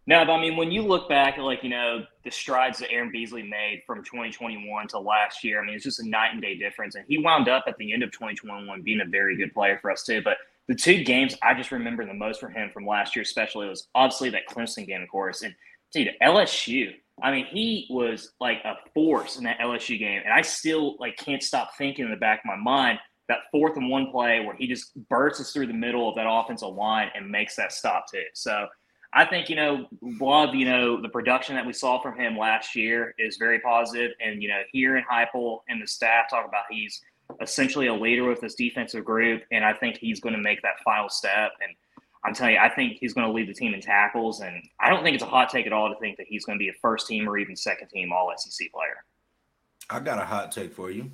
No, but I mean, when you look back at like you know the strides that Aaron Beasley made from 2021 to last year, I mean, it's just a night and day difference. And he wound up at the end of 2021 being a very good player for us too. But the two games I just remember the most for him from last year, especially, was obviously that Clemson game, of course, and dude, LSU. I mean, he was like a force in that LSU game, and I still like can't stop thinking in the back of my mind that fourth and one play where he just bursts through the middle of that offensive line and makes that stop too. So I think, you know, love, you know, the production that we saw from him last year is very. And, you know, hearing Heupel and the staff talk about he's essentially a leader with this defensive group. And I think he's going to make that final step. And I'm telling you, I think he's going to lead the team in tackles. And I don't think it's a hot take at all to think that he's going to be a first team or even second team all SEC player. I got a hot take for you.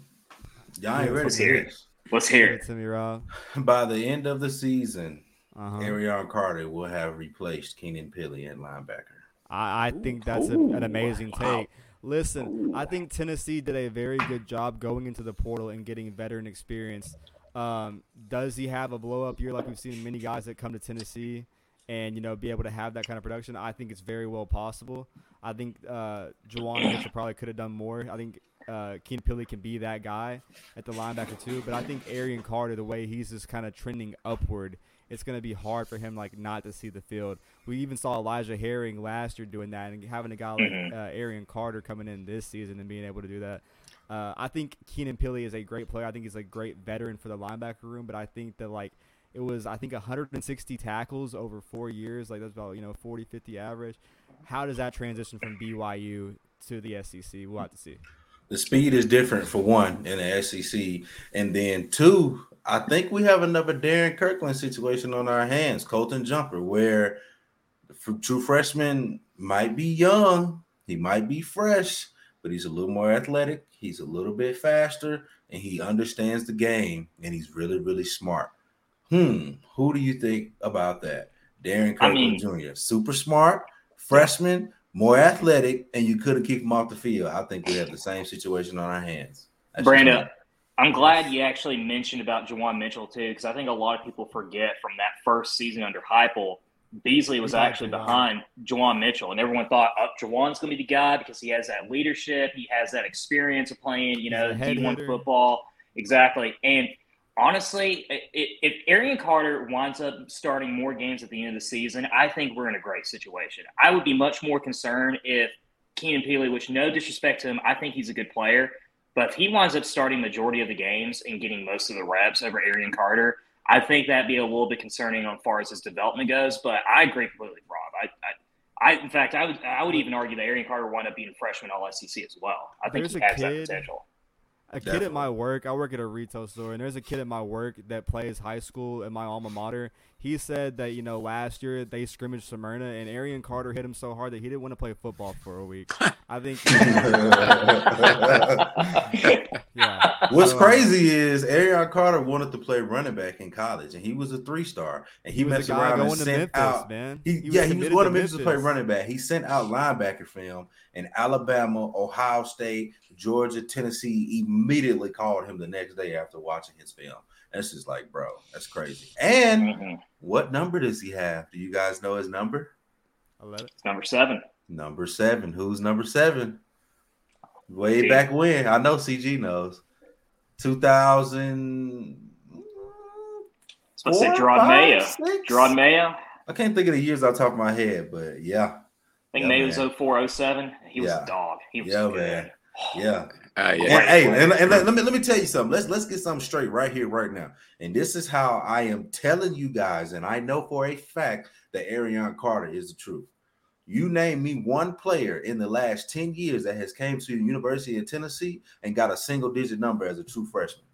Y'all ain't ready for this. Let's hear it. to me, Rob. By the end of the season, uh-huh. Arion Carter will have replaced Keenan Pili at linebacker. I, I think that's a, an amazing take. Listen, I think Tennessee did a very good job going into the portal and getting veteran experience. Um, does he have a blow up year like we've seen many guys that come to Tennessee and you know be able to have that kind of production? I think it's very well possible. I think uh, Juwan Mitchell probably could have done more. I think uh, Keenan Pili can be that guy at the linebacker too. But I think Arion Carter, the way he's just kind of trending upward, it's going to be hard for him like not to see the field. We even saw Elijah Herring last year doing that, and having a guy like mm-hmm. uh, Arion Carter coming in this season and being able to do that. Uh, I think Keenan Pili is a great player. I think he's a great veteran for the linebacker room. But I think that like it was I think 160 tackles over four years. Like that's about you know 40, 50 average. How does that transition from BYU to the SEC? We'll have to see. The speed is different for one in the SEC, and then two, I think we have another Darrin Kirkland situation on our hands, Colton Jumper, where the true freshman might be young, he might be fresh, but he's a little more athletic, he's a little bit faster, and he understands the game, and he's really, really smart. Hmm, who do you think about that? Darrin Kirkland I mean, Jr., super smart, freshman, more athletic, and you couldn't keep him off the field. I think we have the same situation on our hands. That's Brandon, I'm glad you actually mentioned about Juwan Mitchell too, because I think a lot of people forget from that first season under Heupel, Beasley was actually behind Juwan Mitchell, and everyone thought, "Oh, Juwan's going to be the guy because he has that leadership, he has that experience of playing, you know, D1 football, exactly." And honestly, if Arion Carter winds up starting more games at the end of the season, I think we're in a great situation. I would be much more concerned if Keenan Pili, which no disrespect to him, I think he's a good player, but if he winds up starting majority of the games and getting most of the reps over Arion Carter, I think that'd be a little bit concerning as far as his development goes. But I agree completely, with Rob. I, I, I in fact, I would, I would even argue that Arion Carter wound up being a freshman All SEC as well. I think There's he has kid, that potential a Definitely. kid at my work, I work at a retail store, and there's a kid at my work that plays high school at my alma mater. He said that, you know, last year they scrimmaged Smyrna, and Arion Carter hit him so hard that he didn't want to play football for a week. I think. <laughs> <laughs> yeah. What's so, crazy is Arion Carter wanted to play running back in college, and he was a three star, and he, he messed around and sent Memphis, out. Man. He, he yeah, he was going to Memphis to play running back. He sent out linebacker film and Alabama, Ohio State, Georgia, Tennessee, immediately called him the next day after watching his film. That's just like, bro, that's crazy. And Mhm. what number does he have? Do you guys know his number? I love it. It's number seven. Number seven. Who's number seven? Way See? back when. I know CG knows. 2000. So I said four, Jerod Mayo. Jerod Mayo. I can't think of the years off the top of my head, but yeah. I think Yeah, Mayo was man. 04, 07. He was Yeah. a dog. He was Yeah, good. man. Yeah. Uh, And, hey, and, and let, let me let me tell you something. Let's let's get something straight right here, right now. And this is how I am telling you guys, and I know for a fact that Arion Carter is the truth. You name me one player in the last 10 years that has came to the University of Tennessee and got a single digit number as a true freshman.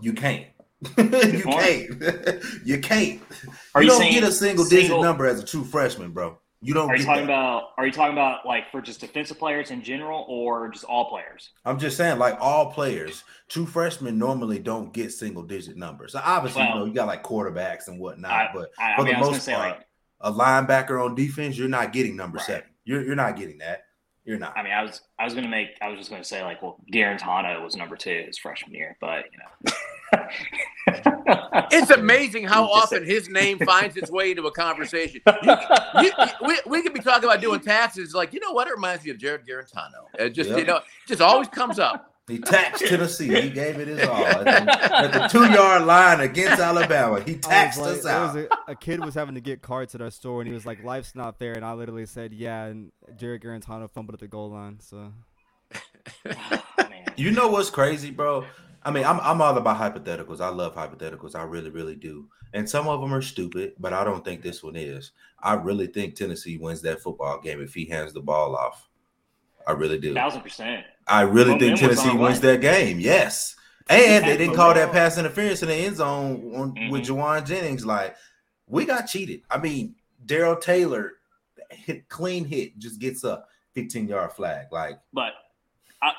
You can't. <laughs> you can't. <laughs> you can't. Are you you don't get a single digit number as a true freshman, bro. You don't Are you talking that. about? Are you talking about like for just defensive players in general, or just all players? I'm just saying, like all players, true freshmen normally don't get single digit numbers. So obviously, you know, you got like quarterbacks and whatnot, I, but I, I for mean, the I was gonna most part, like, a linebacker on defense, you're not getting number Right. seven. You're you're not getting that. You're not. I mean, I was I was gonna make I was just gonna say like, well, Guarantano was number two his freshman year, but you know. <laughs> It's amazing how <laughs> often his name finds its way into a conversation. You, you, we, we could be talking about doing taxes, like you know what? It reminds me of Jarrett Guarantano. It just Yep. you know, just always comes up. He taxed Tennessee. He gave it his all at the, at the two yard line against Alabama. He I taxed like, us out. was a, a kid was having to get carts at our store, and he was like, "Life's not fair," and I literally said, "Yeah." And Jarrett Guarantano fumbled at the goal line, so Man. You know what's crazy, bro? I mean, I'm I'm all about hypotheticals. I love hypotheticals. I really, really do. And some of them are stupid, but I don't think this one is. I really think Tennessee wins that football game if he hands the ball off. I really do. thousand percent. I really Momentum think Tennessee wins that game. Yes. And they didn't call that pass interference in the end zone on, with Mhm. Jauan Jennings. Like, we got cheated. I mean, Darrell Taylor hit clean hit, just gets up 15 yard flag. Like, But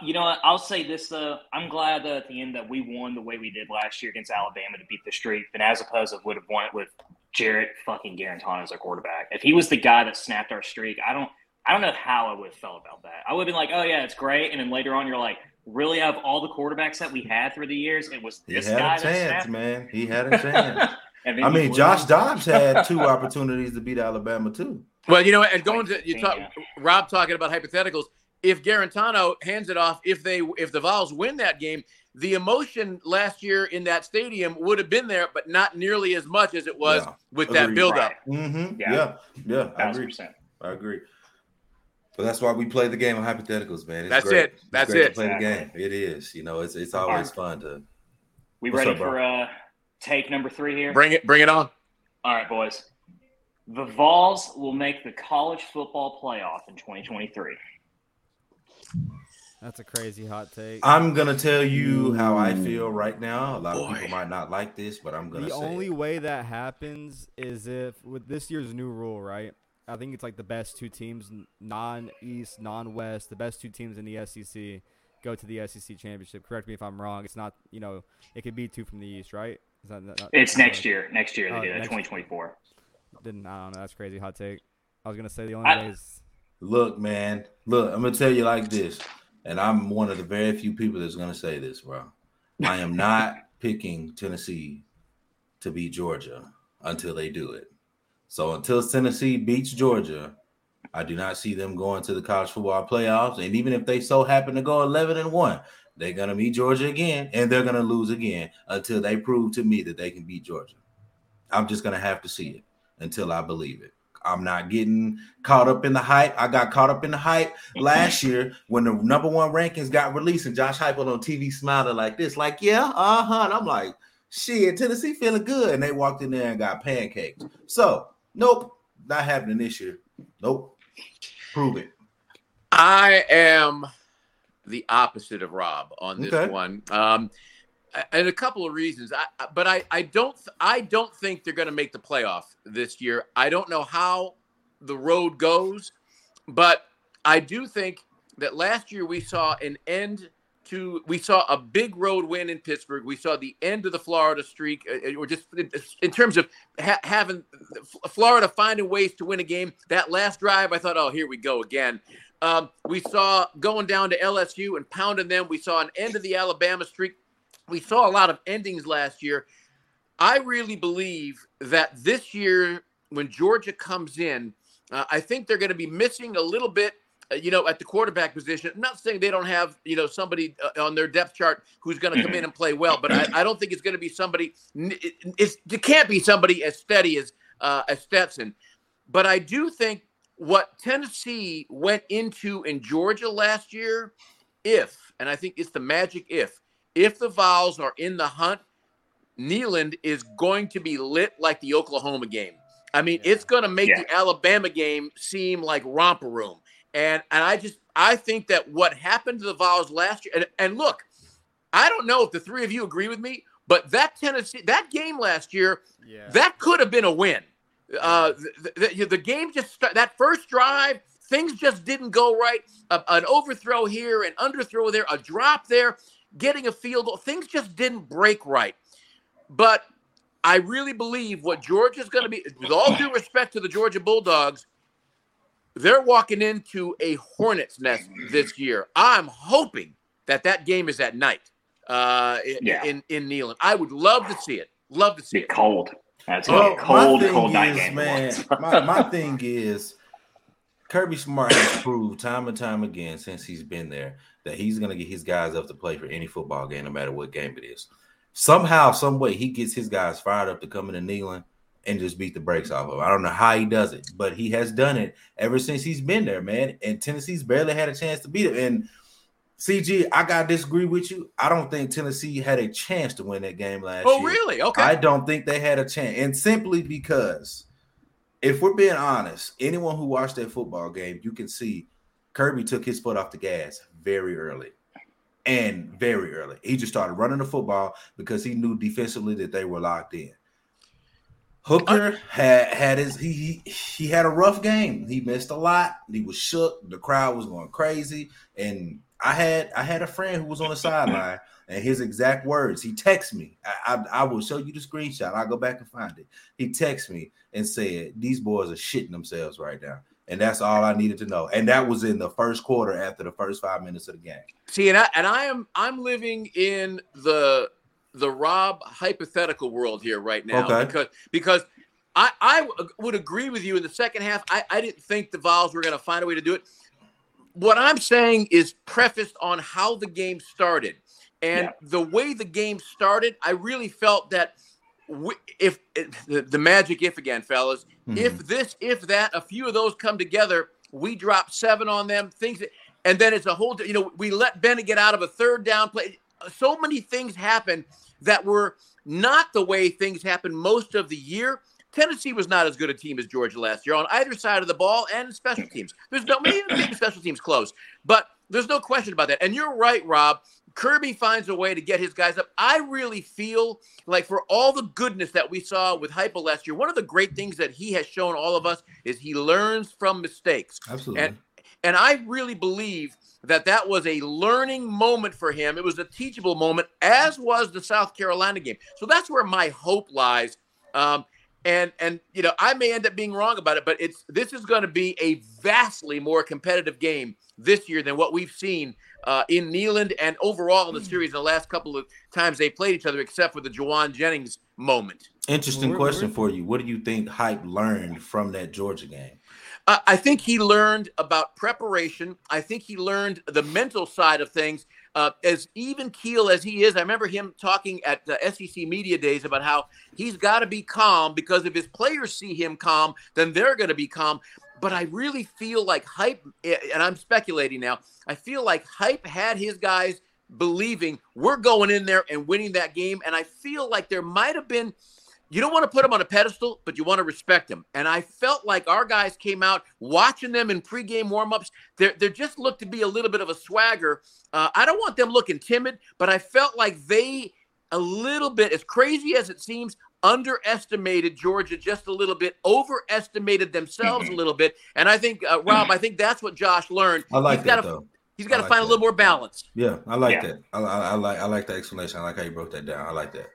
you know what? I'll say this though. I'm glad that at the end that we won the way we did last year against Alabama to beat the streak, than as opposed to would have won it with Jarrett fucking Guarantano as our quarterback. If he was the guy that snapped our streak, I don't. I don't know how I would have felt about that. I would have been like, "Oh yeah, it's great," and then later on, you're like, "Really? Out of all the quarterbacks that we had through the years, it was this he had guy a that chance, snapped." man. He had a <laughs> chance. I mean, lose. Josh Dobbs had <laughs> two opportunities to beat Alabama, too. Well, you know, and going to you talk, Yeah. Rob talking about hypotheticals. If Guarantano hands it off, if they if the Vols win that game, the emotion last year in that stadium would have been there, but not nearly as much as it was Yeah. with that Agreed. buildup. Right. Mm-hmm. Yeah. Yeah. Yeah. I agree. I agree. But that's why we play the game of hypotheticals, man. It's That's great. it. It's That's great it. To play the game. It is. You know, it's it's always fun to. We What's ready up, for uh, take number three here? Bring it, bring it on. All right, boys. The Vols will make the college football playoff in 2023. That's a crazy hot take. I'm gonna tell you how I feel right now. A lot Boy. of people might not like this, but I'm gonna the only it. way that happens is if with this year's new rule, right? I think it's like the best two teams, non-East, non-West, the best two teams in the SEC go to the SEC championship. Correct me if I'm wrong. It's not, you know, it could be two from the East, right? Is that, not, It's not- next year. Next year they Oh, do it. 2024. Didn't I don't know. That's crazy hot take. I was gonna say the only I- way is Look, man. Look, I'm gonna tell you like this, and I'm one of the very few people that's gonna say this, bro. I am not <laughs> picking Tennessee to beat Georgia until they do it. So until Tennessee beats Georgia, I do not see them going to the college football playoffs. And even if they so happen to go 11 and one, they're gonna meet Georgia again, and they're gonna lose again until they prove to me that they can beat Georgia. I'm just gonna have to see it until I believe it. I'm not getting caught up in the hype. I got caught up in the hype last year when the number one rankings got released and Josh Heupel on TV smiling like this, like, yeah, uh-huh. And I'm like, shit, Tennessee feeling good. And they walked in there and got pancaked. So, nope, not happening this year. Nope. Prove it. I am the opposite of Rob on this Okay. one, um, and a couple of reasons. I, but I, I don't, I don't think they're going to make the playoff this year. I don't know how the road goes, but I do think that last year we saw an end to, we saw a big road win in Pittsburgh. We saw the end of the Florida streak, uh, or just in- in terms of ha- having Florida finding ways to win a game. That last drive, I thought, oh, here we go again. Um, we saw going down to LSU and pounding them. We saw an end of the Alabama streak. We saw a lot of endings last year. I really believe that this year, when Georgia comes in, uh, I think they're going to be missing a little bit uh, you know, at the quarterback position. I'm not saying they don't have, you know, somebody uh, on their depth chart who's going to come in and play well, but I, I don't think it's going to be somebody. It, it can't be somebody as steady as uh, as Stetson. But I do think what Tennessee went into in Georgia last year, if and I think it's the magic if if the Vols are in the hunt, Neyland is going to be lit like the Oklahoma game. I mean, yeah. it's going to make yeah. the Alabama game seem like romper room. And and I just I think that what happened to the Vols last year, and, and look, I don't know if the three of you agree with me, but that Tennessee that game last year, yeah. that could have been a win. Uh, the, the, the game just that first drive, things just didn't go right. A, an overthrow here, an underthrow there, a drop there, getting a field goal. Things just didn't break right. But I really believe what Georgia's going to be, with all due respect to the Georgia Bulldogs, they're walking into a hornet's nest this year. I'm hoping that that game is at night uh, yeah. in in Neyland. I would love to see it. Love to see it. Cold. That's well, cold, cold night game. Man, my, my <laughs> thing is Kirby Smart has proved time and time again since he's been there that he's going to get his guys up to play for any football game, no matter what game it is. Somehow, some way, he gets his guys fired up to come into Neyland and just beat the brakes off of. Him. I don't know how he does it, but he has done it ever since he's been there, man. And Tennessee's barely had a chance to beat him. And CG, I gotta disagree with you. I don't think Tennessee had a chance to win that game last oh, year. Oh, really? Okay. I don't think they had a chance, and simply because, if we're being honest, anyone who watched that football game, you can see Kirby took his foot off the gas very early. And very early. He just started running the football because he knew defensively that they were locked in. Hooker uh, had had his he, he he had a rough game. He missed a lot. He was shook. The crowd was going crazy. And I had I had a friend who was on the sideline, <laughs> and his exact words. He texted me. I, I, I will show you the screenshot. I'll go back and find it. He texted me and said, "These boys are shitting themselves right now." And that's all I needed to know. And that was in the first quarter after the first five minutes of the game. See, and I and I am I'm living in the the Rob hypothetical world here right now okay. because because I, I would agree with you in the second half. I, I didn't think the Vols were going to find a way to do it. What I'm saying is prefaced on how the game started. And yeah. the way the game started, I really felt that if, if the, the, magic if again, fellas, mm-hmm. if this, if that, a few of those come together, we drop seven on them, things, and then it's a whole, you know, we let Bennett get out of a third down play. So many things happen that were not the way things happened most of the year. Tennessee was not as good a team as Georgia last year on either side of the ball and special teams. There's no maybe the special teams close, but there's no question about that. And you're right, Rob. Kirby finds a way to get his guys up. I really feel like for all the goodness that we saw with Heupel last year, one of the great things that he has shown all of us is he learns from mistakes. Absolutely. And and I really believe that that was a learning moment for him. It was a teachable moment, as was the South Carolina game. So that's where my hope lies. Um, and and you know I may end up being wrong about it, but it's this is going to be a vastly more competitive game this year than what we've seen uh, in Neyland and overall in the series in the last couple of times they played each other, except for the Jauan Jennings moment. Interesting question for you. What do you think Hype learned from that Georgia game? I think he learned about preparation. I think he learned the mental side of things. Uh, as even keel as he is, I remember him talking at the SEC media days about how he's got to be calm because if his players see him calm, then they're going to be calm. But I really feel like hype, and I'm speculating now. I feel like hype had his guys believing we're going in there and winning that game, and I feel like there might have been you don't want to put them on a pedestal, but you want to respect them. And I felt like our guys came out watching them in pregame warmups. There, there just looked to be a little bit of a swagger. Uh, I don't want them looking timid, but I felt like they a little bit, as crazy as it seems, underestimated Georgia just a little bit, overestimated themselves a <clears throat> little bit. And I think, uh, Rob, I think that's what Josh learned. I like he's that gotta, though. He's got to like find that. a little more balance. Yeah, I like Yeah. that. I, I, I like I like that explanation. I like how you broke that down. I like that.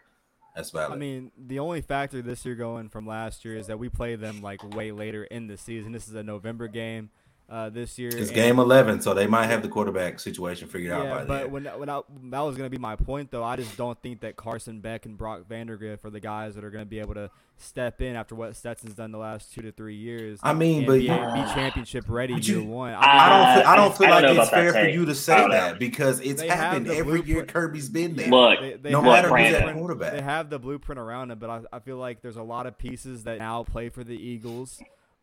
That's valid. I mean, the only factor this year going from last year is that we play them like way later in the season. This is a November game. Uh, this year. It's and- game eleven, so they might have the quarterback situation figured out Yeah, by but then. when when I, that was going to be my point, though, I just don't think that Carson Beck and Brock Vandagriff are the guys that are going to be able to step in after what Stetson's done the last two to three years. I mean, and but be, you- be championship ready But year you- one. I- I don't. Feel, I I- don't feel I don't like it's fair for you to say don't know. that because it's They happened the every year. Kirby's been there. Look, they, they no have matter the who's at blueprint- quarterback. They have the blueprint around them, but I, I feel like there's a lot of pieces that now play for the Eagles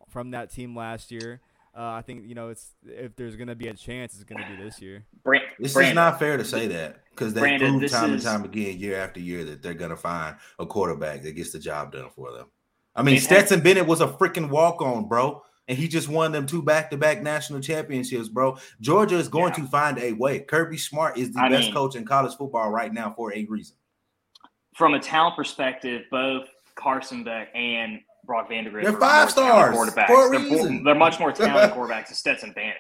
from that team last year. Uh, I think you know it's if there's going to be a chance, it's going to be this year. Bran- It's Brandon, just not fair to say that because they Brandon, prove time is- and time again, year after year, that they're gonna find a quarterback that gets the job done for them. I mean, Stetson Bennett was a freaking walk on, bro, and he just won them two back to back national championships, bro. Georgia is going Yeah. to find a way. Kirby Smart is the I best mean- coach in college football right now for a reason. from a talent perspective, both Carson Beck and Brock Vandagriff They're five stars quarterbacks. for a they're, they're much more <laughs> talented quarterbacks than Stetson Bennett.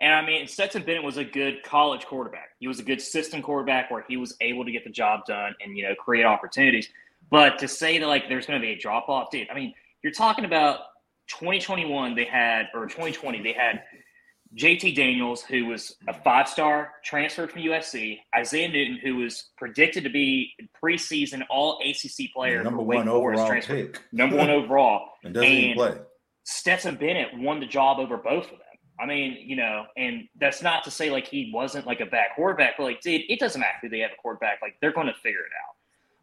And I mean, Stetson Bennett was a good college quarterback. He was a good system quarterback where he was able to get the job done and you know create opportunities. But to say that like there's going to be a drop off, dude. I mean, you're talking about 2021. They had or 2020 they had JT Daniels, who was a five star transferred from USC, Isaiah Newton, who was predicted to be preseason all ACC player, number one Forest overall transfer, pick. number one <laughs> overall. and doesn't even play. Stetson Bennett won the job over both of them. I mean, you know, and that's not to say like he wasn't like a bad quarterback, but like, dude, it doesn't matter who they have a quarterback. Like, they're going to figure it out.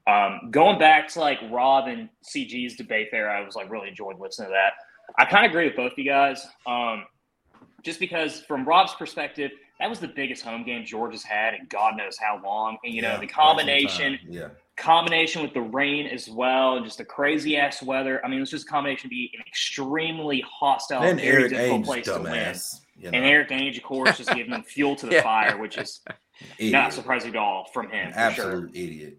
Um, going back to like Rob and CG's debate there, I was like really enjoyed listening to that. I kind of agree with both of you guys. Um, just because from Rob's perspective, that was the biggest home game Georgia's had in God knows how long. And you know, Yeah, the combination. Yeah. combination with the rain as well, and just the crazy ass weather. I mean, it was just a combination to be an extremely hostile, And very Erik difficult Ainge, place to win. You know, And Erik Ainge, of course, just giving them <laughs> fuel to the Yeah. fire, which is idiot. not surprising at all from him. Absolute sure. idiot.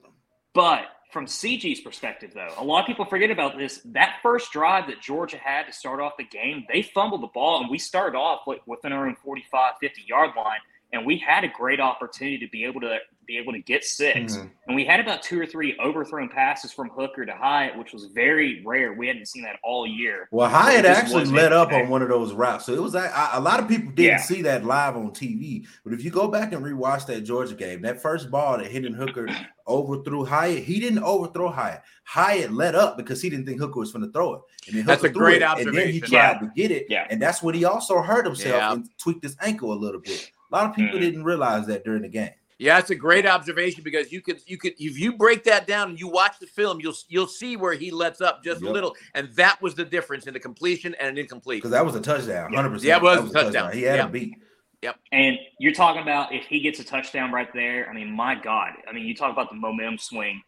But from CG's perspective, though, a lot of people forget about this. That first drive that Georgia had to start off the game, they fumbled the ball, and we started off with, within our own 45, 50 yard line. And we had a great opportunity to be able to be able to get 6 Mhm. And we had about two or three overthrown passes from Hooker to Hyatt, which was very rare. We hadn't seen that all year. Well, It Hyatt just actually wasn't let up today. on one of those routes, so it was a, a lot of people didn't Yeah. see that live on TV. But if you go back and rewatch that Georgia game, that first ball that Hendon Hooker <clears throat> overthrew Hyatt, he didn't overthrow Hyatt. Hyatt let up because he didn't think Hooker was going to throw it. And then That's Hooker a great it, And then he tried Yeah. to get it, Yeah. and that's when he also hurt himself Yeah. and tweaked his ankle a little bit. A lot of people Mhm. didn't realize that during the game. Yeah, it's a great observation because you could you could if you break that down and you watch the film, you'll you'll see where he lets up just a little, and that was the difference in the completion and an incomplete. Because that was a touchdown, Yeah. hundred percent. Yeah, it was a touchdown. He had Yeah. a beat. Yep. And you're talking about if he gets a touchdown right there, I mean, my God. I mean, you talk about the momentum swing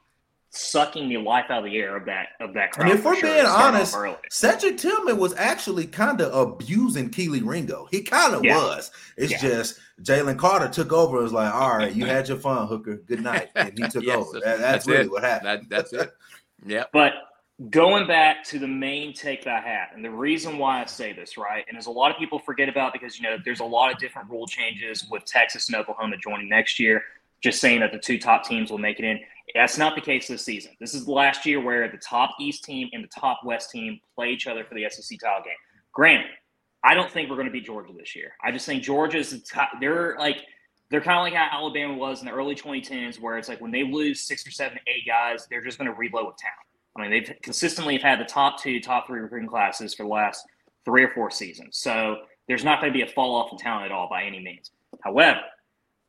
sucking the life out of the air of that of that crowd. And if we're sure, being honest. Cedric Tillman was actually kind of abusing Kelee Ringo. He kind of Yeah. was. It's Yeah. just Jalen Carter took over and was like, all right, you <laughs> had your fun, Hooker. Good night. And he <laughs> took Yes, over. That- that's, that's really it. what happened. That, that's it. Yeah. But going back to the main take that I had, and the reason why I say this, right, and there's a lot of people forget about because you know there's a lot of different rule changes with Texas and Oklahoma joining next year. Just saying that the two top teams will make it in. That's not the case this season. This is the last year where the top East team and the top West team play each other for the SEC title game. Granted, I don't think we're going to beat Georgia this year. I just think Georgia's they're like they're kind of like how Alabama was in the early 2010s, where it's like when they lose six or seven, eight guys, they're just going to reload with talent. I mean, they've consistently have had the top two, top three recruiting classes for the last three or four seasons. So there's not going to be a fall off in talent at all by any means. However,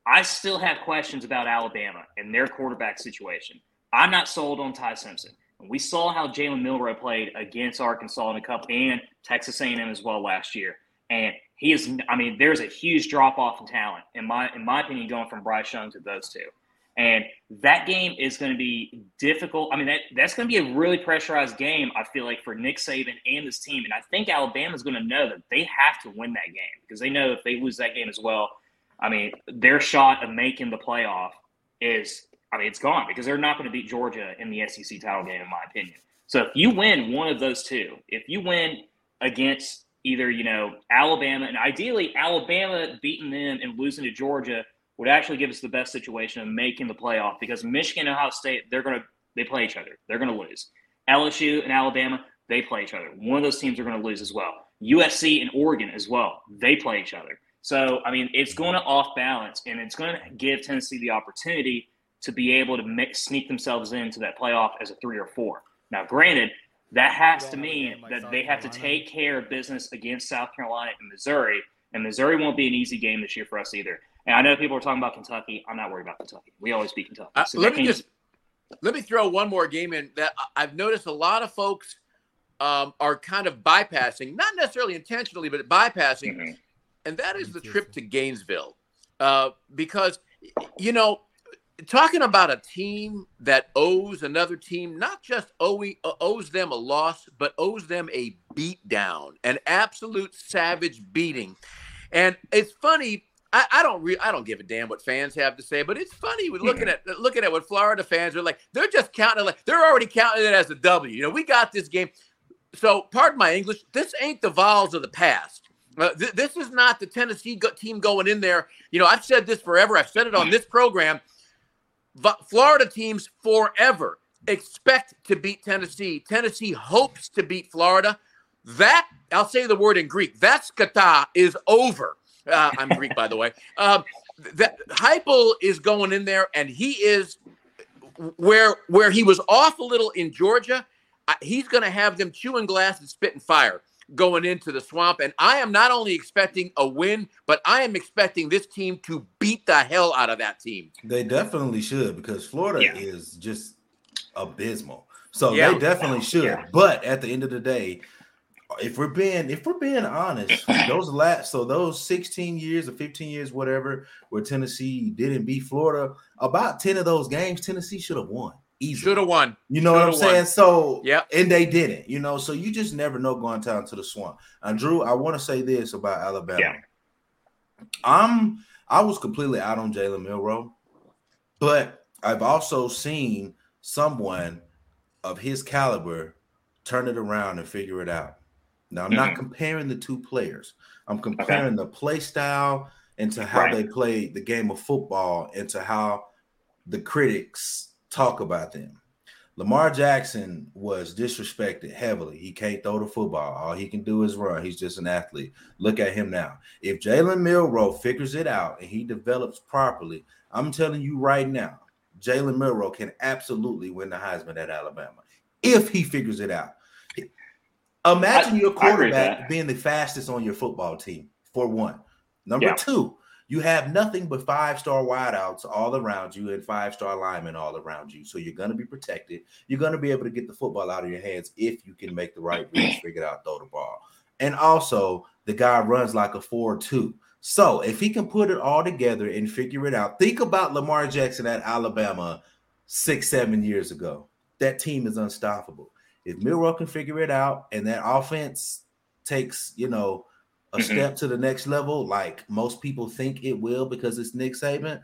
I still have questions about Alabama and their quarterback situation. I'm not sold on Ty Simpson. We saw how Jalen Milroe played against Arkansas in a cup and Texas A&M as well last year, and he is. I mean, there's a huge drop off in talent in my in my opinion, going from Bryce Young to those two. And that game is going to be difficult. I mean, that, that's going to be a really pressurized game, I feel like, for Nick Saban and this team. And I think Alabama's going to know that they have to win that game because they know if they lose that game as well, I mean, their shot of making the playoff is, I mean, it's gone because they're not going to beat Georgia in the SEC title game, in my opinion. So if you win one of those two, if you win against either, you know, Alabama, and ideally Alabama beating them and losing to Georgia would actually give us the best situation of making the playoff because Michigan and Ohio State, they're going to, they play each other. They're going to lose. LSU and Alabama, they play each other. One of those teams are going to lose as well. USC and Oregon as well. They play each other. So, I mean, it's going to off balance and it's going to give Tennessee the opportunity to be able to make, sneak themselves into that playoff as a three or four. Now, granted, that has to mean that they have to take care of business against South Carolina and Missouri, and Missouri won't be an easy game this year for us either. And I know people are talking about Kentucky. I'm not worried about Kentucky. We always beat Kentucky. Uh, let me just let me throw one more game in that I've noticed a lot of folks um, are kind of bypassing, not necessarily intentionally, but bypassing, mm-hmm. And that is the trip to Gainesville, uh, because you know talking about a team that owes another team not just owing, uh, owes them a loss, but owes them a beat down, an absolute savage beating. And it's funny. I, I don't re- I don't give a damn what fans have to say, but it's funny with looking at looking at what Florida fans are like. They're just counting like they're already counting it as a W. You know, we got this game. So, pardon my English. This ain't the Vols of the past. Uh, th- this is not the Tennessee go- team going in there. You know, I've said this forever. I've said it on this program Florida teams forever expect to beat Tennessee. Tennessee hopes to beat Florida. That I'll say the word in Greek. That skata is over. Uh, I'm Greek, by the way. <laughs> Um, that Heupel is going in there, and he is where where he was off a little in Georgia. Uh, he's going to have them chewing glass and spitting fire going into the swamp. And I am not only expecting a win, but I am expecting this team to beat the hell out of that team. They definitely should because Florida yeah. is just abysmal. So yeah. they definitely should. Yeah. But at the end of the day, if we're being if we're being honest, those last so those 16 years or 15 years, whatever, where Tennessee didn't beat Florida, about 10 of those games, Tennessee should have won. Should have won. You know Should've what I'm saying? Won. So yeah, and they didn't. You know, so you just never know going down to the swamp. And Drew, I want to say this about Alabama. Yeah. I'm I was completely out on Jalen Milroe, but I've also seen someone of his caliber turn it around and figure it out. Now I'm mm-hmm. not comparing the two players. I'm comparing okay. the play style into how right. they play the game of football into how the critics talk about them. Lamar Jackson was disrespected heavily. He can't throw the football. All he can do is run. He's just an athlete. Look at him now. If Jalen Milroe figures it out and he develops properly, I'm telling you right now, Jalen Milroe can absolutely win the Heisman at Alabama if he figures it out. Imagine I, your quarterback being the fastest on your football team, for one. Number yeah. two, you have nothing but five star wideouts all around you and five star linemen all around you. So you're going to be protected. You're going to be able to get the football out of your hands if you can make the right reads, <clears throat> figure it out, throw the ball. And also, the guy runs like a 4 2. So if he can put it all together and figure it out, think about Lamar Jackson at Alabama six, seven years ago. That team is unstoppable. If Milroe can figure it out and that offense takes, you know, a mm-hmm. step to the next level, like most people think it will because it's Nick Saban.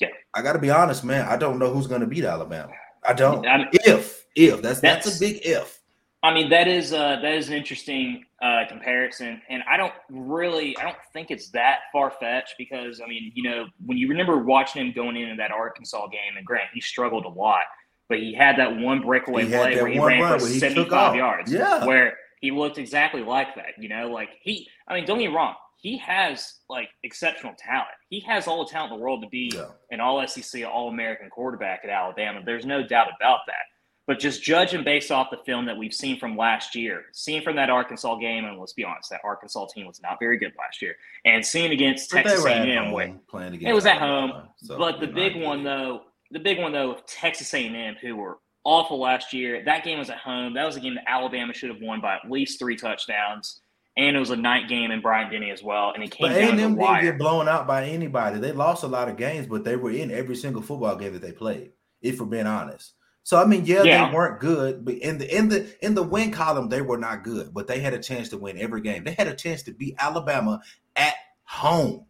Yeah. I got to be honest, man. I don't know who's going to beat Alabama. I don't. I mean, if if that's, that's, that's a big if. I mean that is uh, that is an interesting uh, comparison, and I don't really I don't think it's that far fetched because I mean you know when you remember watching him going into that Arkansas game, and Grant he struggled a lot, but he had that one breakaway play where he ran for seventy five yards, yeah, where he looked exactly like that. You know, like he, I mean, don't get me wrong, he has like exceptional talent. He has all the talent in the world to be yeah. an all SEC, all American quarterback at Alabama. There's no doubt about that. But just judging based off the film that we've seen from last year, seeing from that Arkansas game, and let's be honest, that Arkansas team was not very good last year, and seeing against but Texas A&M, home, playing against it was at home. So but the big one though, the big one though, of Texas A&M, who were awful last year. That game was at home. That was a game that Alabama should have won by at least three touchdowns. And it was a night game in Bryant Denny as well. And it came but down A&M didn't get blown out by anybody. They lost a lot of games, but they were in every single football game that they played. If we're being honest. So I mean, yeah, yeah, they weren't good, but in the in the in the win column, they were not good. But they had a chance to win every game. They had a chance to beat Alabama at home.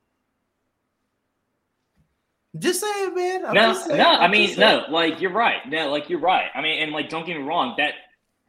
Just saying, man. I'm no, saying, no. I'm i mean, no. Like you're right. No, like you're right. I mean, and like don't get me wrong. That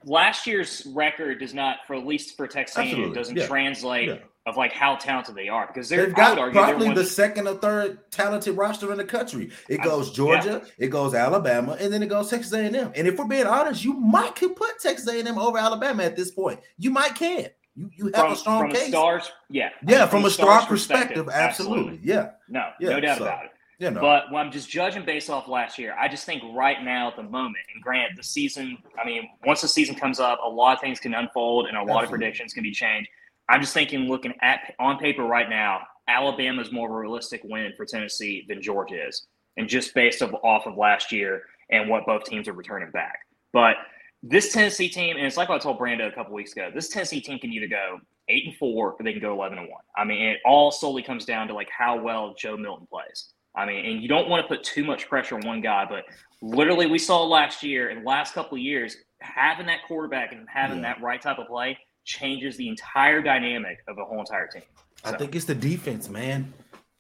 last year's record does not, for at least for Texas doesn't yeah. translate yeah. of like how talented they are because they're They've got probably the second or third talented roster in the country. It goes Georgia, yeah. it goes Alabama, and then it goes Texas A&M. And if we're being honest, you might can put Texas A&M over Alabama at this point. You might can. You you have from, a strong from case. A stars, yeah. yeah, from, a stars star perspective, absolutely. Yeah. No, Yeah, no doubt so- about it. You know. But when I'm just judging based off last year, I just think right now at the moment, and grant the season, I mean, once the season comes up, a lot of things can unfold and a lot of predictions can be changed. I'm just thinking, looking at on paper right now, Alabama's more of a realistic win for Tennessee than Georgia is, and just based of, off of last year and what both teams are returning back. But this Tennessee team, and it's like what I told Brando a couple weeks ago. This Tennessee team can either go eight and four, or they can go eleven and one. I mean, it all solely comes down to like how well Joe Milton plays. I mean, and you don't want to put too much pressure on one guy, but literally we saw last year and last couple of years having that quarterback and having Yeah. that right type of play changes the entire dynamic of a whole entire team. I think it's the defense, man.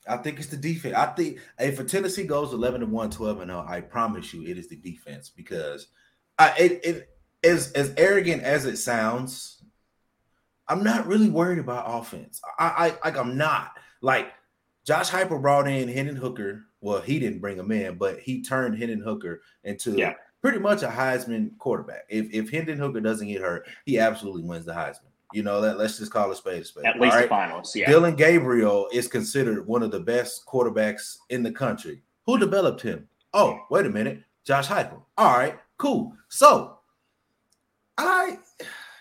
I think it's the defense. I think if a Tennessee goes 11 and 1, 12 and 0, I promise you it is the defense because I it, it as as arrogant as it sounds, I'm not really worried about offense. I I like I'm not. Like Josh Heupel brought in Hendon Hooker. Well, he didn't bring him in, but he turned Hendon Hooker into Yeah. pretty much a Heisman quarterback. If if Hendon Hooker doesn't get hurt, he absolutely wins the Heisman. You know, let, let's just call a spade a spade. At least all the right? finalists, yeah. Dillon Gabriel is considered one of the best quarterbacks in the country. Who developed him? Oh, wait a minute. Josh Heupel. All right, cool. So, I,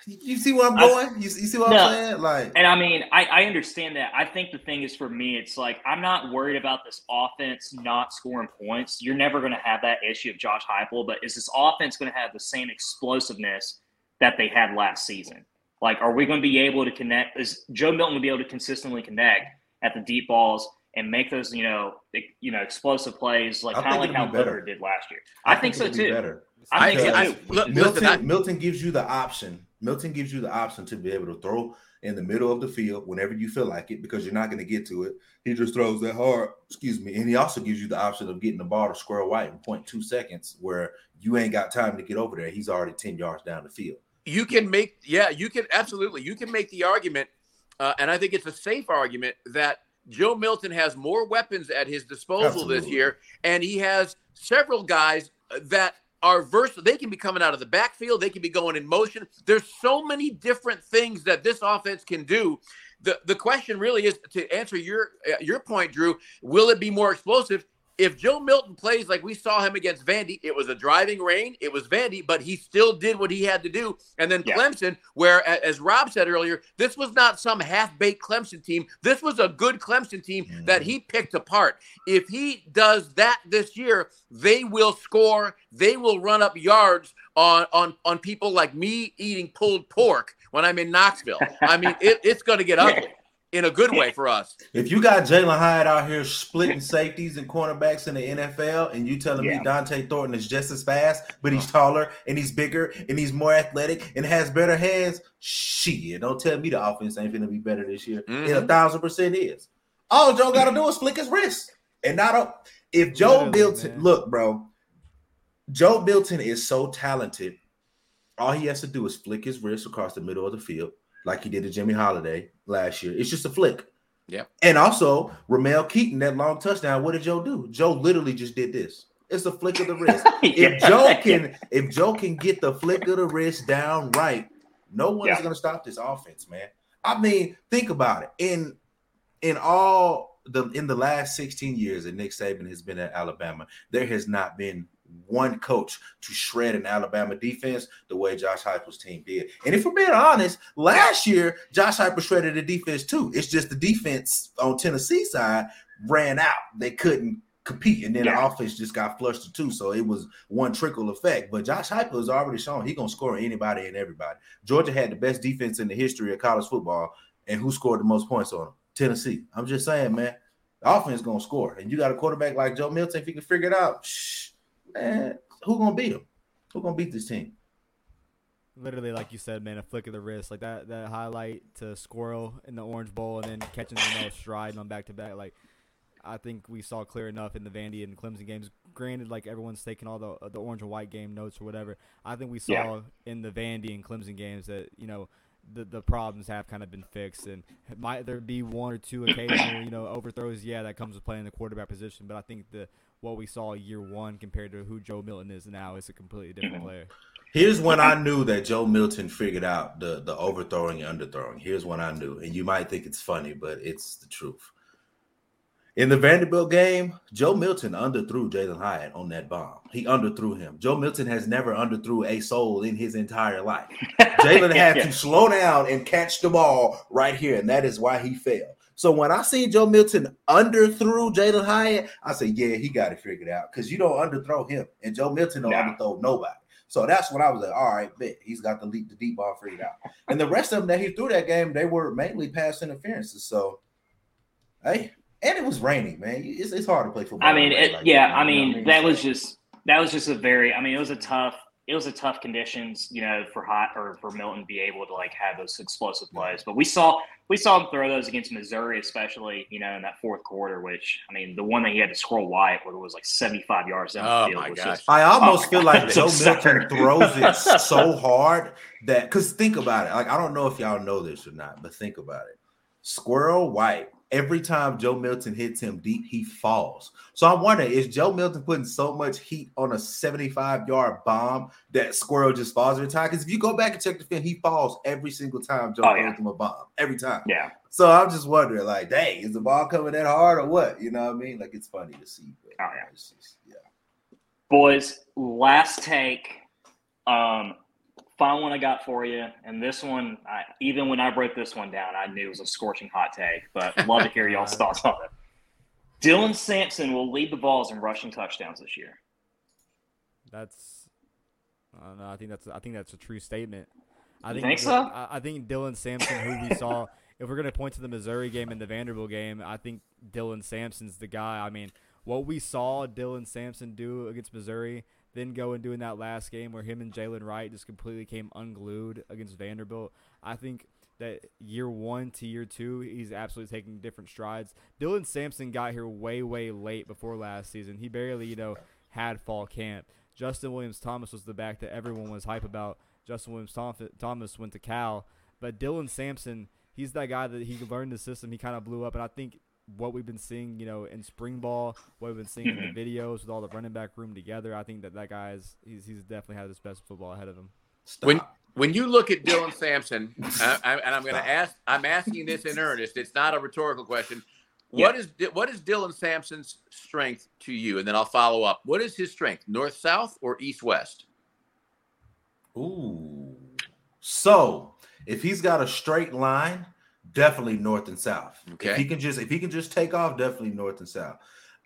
you see where I'm I- going? You, you see what No. I'm saying? Like, And I mean, I, I understand that. I think the thing is for me, it's like I'm not worried about this offense not scoring points. You're never going to have that issue of Josh Heupel, but is this offense going to have the same explosiveness that they had last season? Like, are we going to be able to connect? Is Joe Milton going to be able to consistently connect at the deep balls and make those, you know, ex- you know, explosive plays, like I kind of like how be better. Booker did last year? I, think, so it'll be too. Better. I think Because so I, too. look, Milton, I, Milton gives you the option. Milton gives you the option to be able to throw in the middle of the field whenever you feel like it because you're not going to get to it. He just throws that hard, excuse me. And he also gives you the option of getting the ball to Squirrel White in 0.2 seconds where you ain't got time to get over there. He's already 10 yards down the field. you can make yeah you can absolutely you can make the argument uh, and i think it's a safe argument that joe milton has more weapons at his disposal this year and he has several guys that are versatile they can be coming out of the backfield they can be going in motion. There's so many different things that this offense can do. The, the question really is to answer your uh, your point drew will it be more explosive if Joe Milton plays like we saw him against Vandy, it was a driving rain. It was Vandy, but he still did what he had to do. And then Yeah. Clemson, where as Rob said earlier, this was not some half-baked Clemson team. This was a good Clemson team that mm-hmm. he picked apart. If he does that this year, they will score. They will run up yards on on on people like me eating pulled pork when I'm in Knoxville. I mean, it, it's going to get <laughs> ugly in a good way for us. <laughs> If you got Jalin Hyatt out here splitting safeties and cornerbacks in the NFL, and you telling Yeah. me Dont'e Thornton is just as fast, but he's uh-huh. taller and he's bigger and he's more athletic and has better hands, shit, don't tell me the offense ain't gonna be better this year. It a mm-hmm. thousand percent is. All Joe got to do is flick his wrist, and not a, if Joe Literally, Milton. man. Look, bro, Joe Milton is so talented. All he has to do is flick his wrist across the middle of the field, like he did to Jimmy Holiday last year. It's just a flick. Yeah. And also, Ramel Keyton, that long touchdown. What did Joe do? Joe literally just did this. It's a flick of the wrist. <laughs> If Joe can, if Joe can get the flick of the wrist down right, no one is going to stop this offense, man. I mean, think about it. In in all the in the last 16 years that Nick Saban has been at Alabama, there has not been one coach to shred an Alabama defense the way Josh Heupel's team did. And if we're being honest, last year Josh Heupel shredded the defense too. It's just the defense on Tennessee side ran out. They couldn't compete, and then Yeah. the offense just got flushed to two. So it was one trickle effect. But Josh Heupel has already shown he's gonna score anybody and everybody. Georgia had the best defense in the history of college football, and who scored the most points on them? Tennessee. I'm just saying, man. The offense gonna score, and you got a quarterback like Joe Milton. If he can figure it out, shh, man, who gonna beat them? Who gonna beat this team? Literally, like you said, man, a flick of the wrist, like that that highlight to Squirrel in the Orange Bowl, and then catching the no stride on back to back. Like, I think we saw clear enough in the Vandy and Clemson games. Granted, like everyone's taking all the the orange and white game notes or whatever. I think we saw Yeah. in the Vandy and Clemson games that you know the the problems have kind of been fixed, and might there be one or two occasional you know overthrows? Yeah, that comes with playing the quarterback position, but I think the what we saw year one compared to who Joe Milton is now. is a completely different Mhm. player. Here's when I knew that Joe Milton figured out the the overthrowing and underthrowing. Here's when I knew, and you might think it's funny, but it's the truth. In the Vanderbilt game, Joe Milton underthrew Jalin Hyatt on that bomb. He underthrew him. Joe Milton has never underthrew a soul in his entire life. <laughs> Jalen had Yeah. to slow down and catch the ball right here, and that is why he failed. So when I see Joe Milton underthrew Jalin Hyatt, I say, yeah, he got it figured out because you don't underthrow him, and Joe Milton don't No. underthrow nobody. So that's when I was like, all right, bet he's got the lead, the deep ball figured out. And the rest of them that he threw that game, they were mainly pass interferences. So, hey, and it was raining, man. It's, it's hard to play football. I mean, it, like yeah. that, I mean, that was just that was just a very. I mean, it was a tough. It was a tough conditions, you know, for hot or for Milton to be able to like have those explosive plays. But we saw we saw him throw those against Missouri, especially you know in that fourth quarter. Which I mean, the one that he had to Squirrel White, where it was like seventy five yards down Oh, the field. my gosh. just I almost Oh, feel God, like <laughs> it's Joe absurd. Milton throws it <laughs> so hard that because think about it. Like I don't know if y'all know this or not, but think about it. Squirrel White. Every time Joe Milton hits him deep, he falls. So I'm wondering, is Joe Milton putting so much heat on a 75 yard bomb that Squirrel just falls every time? Because if you go back and check the film, he falls every single time Joe Oh, throws yeah. him a bomb. Every time. yeah. So I'm just wondering, like, dang, is the ball coming that hard or what? You know what I mean? Like, it's funny to see. But, Oh, yeah. it's just- yeah. Boys, last take. Um, final one I got for you, and this one, I, even when I broke this one down, I knew it was a scorching hot take. But <laughs> love to hear y'all's thoughts on it. Dylan Sampson will lead the Vols in rushing touchdowns this year. That's I don't know. I think that's I think that's a true statement. I think think so? I, I think Dylan Sampson, who we saw, <laughs> if we're gonna point to the Missouri game and the Vanderbilt game, I think Dylan Sampson's the guy. I mean, what we saw Dylan Sampson do against Missouri, then go and do in that last game where him and Jaylen Wright just completely came unglued against Vanderbilt. I think that year one to year two, he's absolutely taking different strides. Dylan Sampson got here way, way late before last season. He barely, you know, had fall camp. Justin Williams Thomas was the back that everyone was hype about. Justin Williams Thomas went to Cal, but Dylan Sampson, he's that guy that he learned the system. He kind of blew up, and I think what we've been seeing, you know, in spring ball, what we've been seeing in the mm-hmm. videos with all the running back room together, I think that that guy is he's, he's definitely had his best football ahead of him. Stop. When when you look at Dylan <laughs> Sampson, I, I, and I'm going to ask, I'm asking this in earnest. It's not a rhetorical question. What is what is Dylan Sampson's strength to you? And then I'll follow up. What is his strength? North south or east west? Ooh. So if he's got a straight line, definitely north and south. If Okay. he can just if he can just take off, definitely north and south.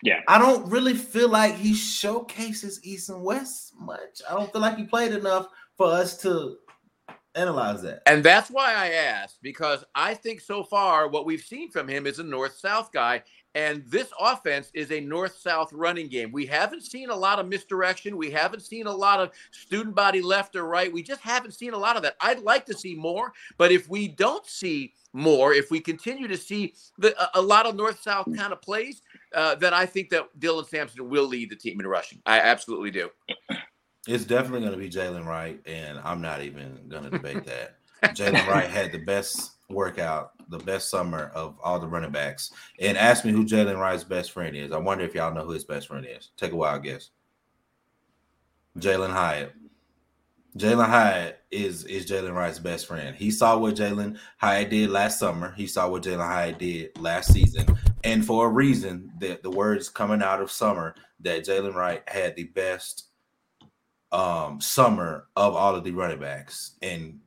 Yeah. I don't really feel like he showcases east and west much. I don't feel like he played enough for us to analyze that. And that's why I asked because I think so far what we've seen from him is a north south guy. And this offense is a north south running game. We haven't seen a lot of misdirection. We haven't seen a lot of student body left or right. We just haven't seen a lot of that. I'd like to see more. But if we don't see more, if we continue to see the, a, lot of north south kind of plays, uh, then I think that Dylan Sampson will lead the team in rushing. I absolutely do. It's definitely going to be Jaylen Wright, and I'm not even going to debate that. Jaylen Wright had the best workout, the best summer of all the running backs. And ask me who Jaylen Wright's best friend is. I wonder if y'all know who his best friend is. Take a wild guess. Jalin Hyatt. Jalin Hyatt is is Jaylen Wright's best friend. He saw what Jalin Hyatt did last summer. He saw what Jalin Hyatt did last season, and for a reason, that the words coming out of summer that Jaylen Wright had the best um summer of all of the running backs, and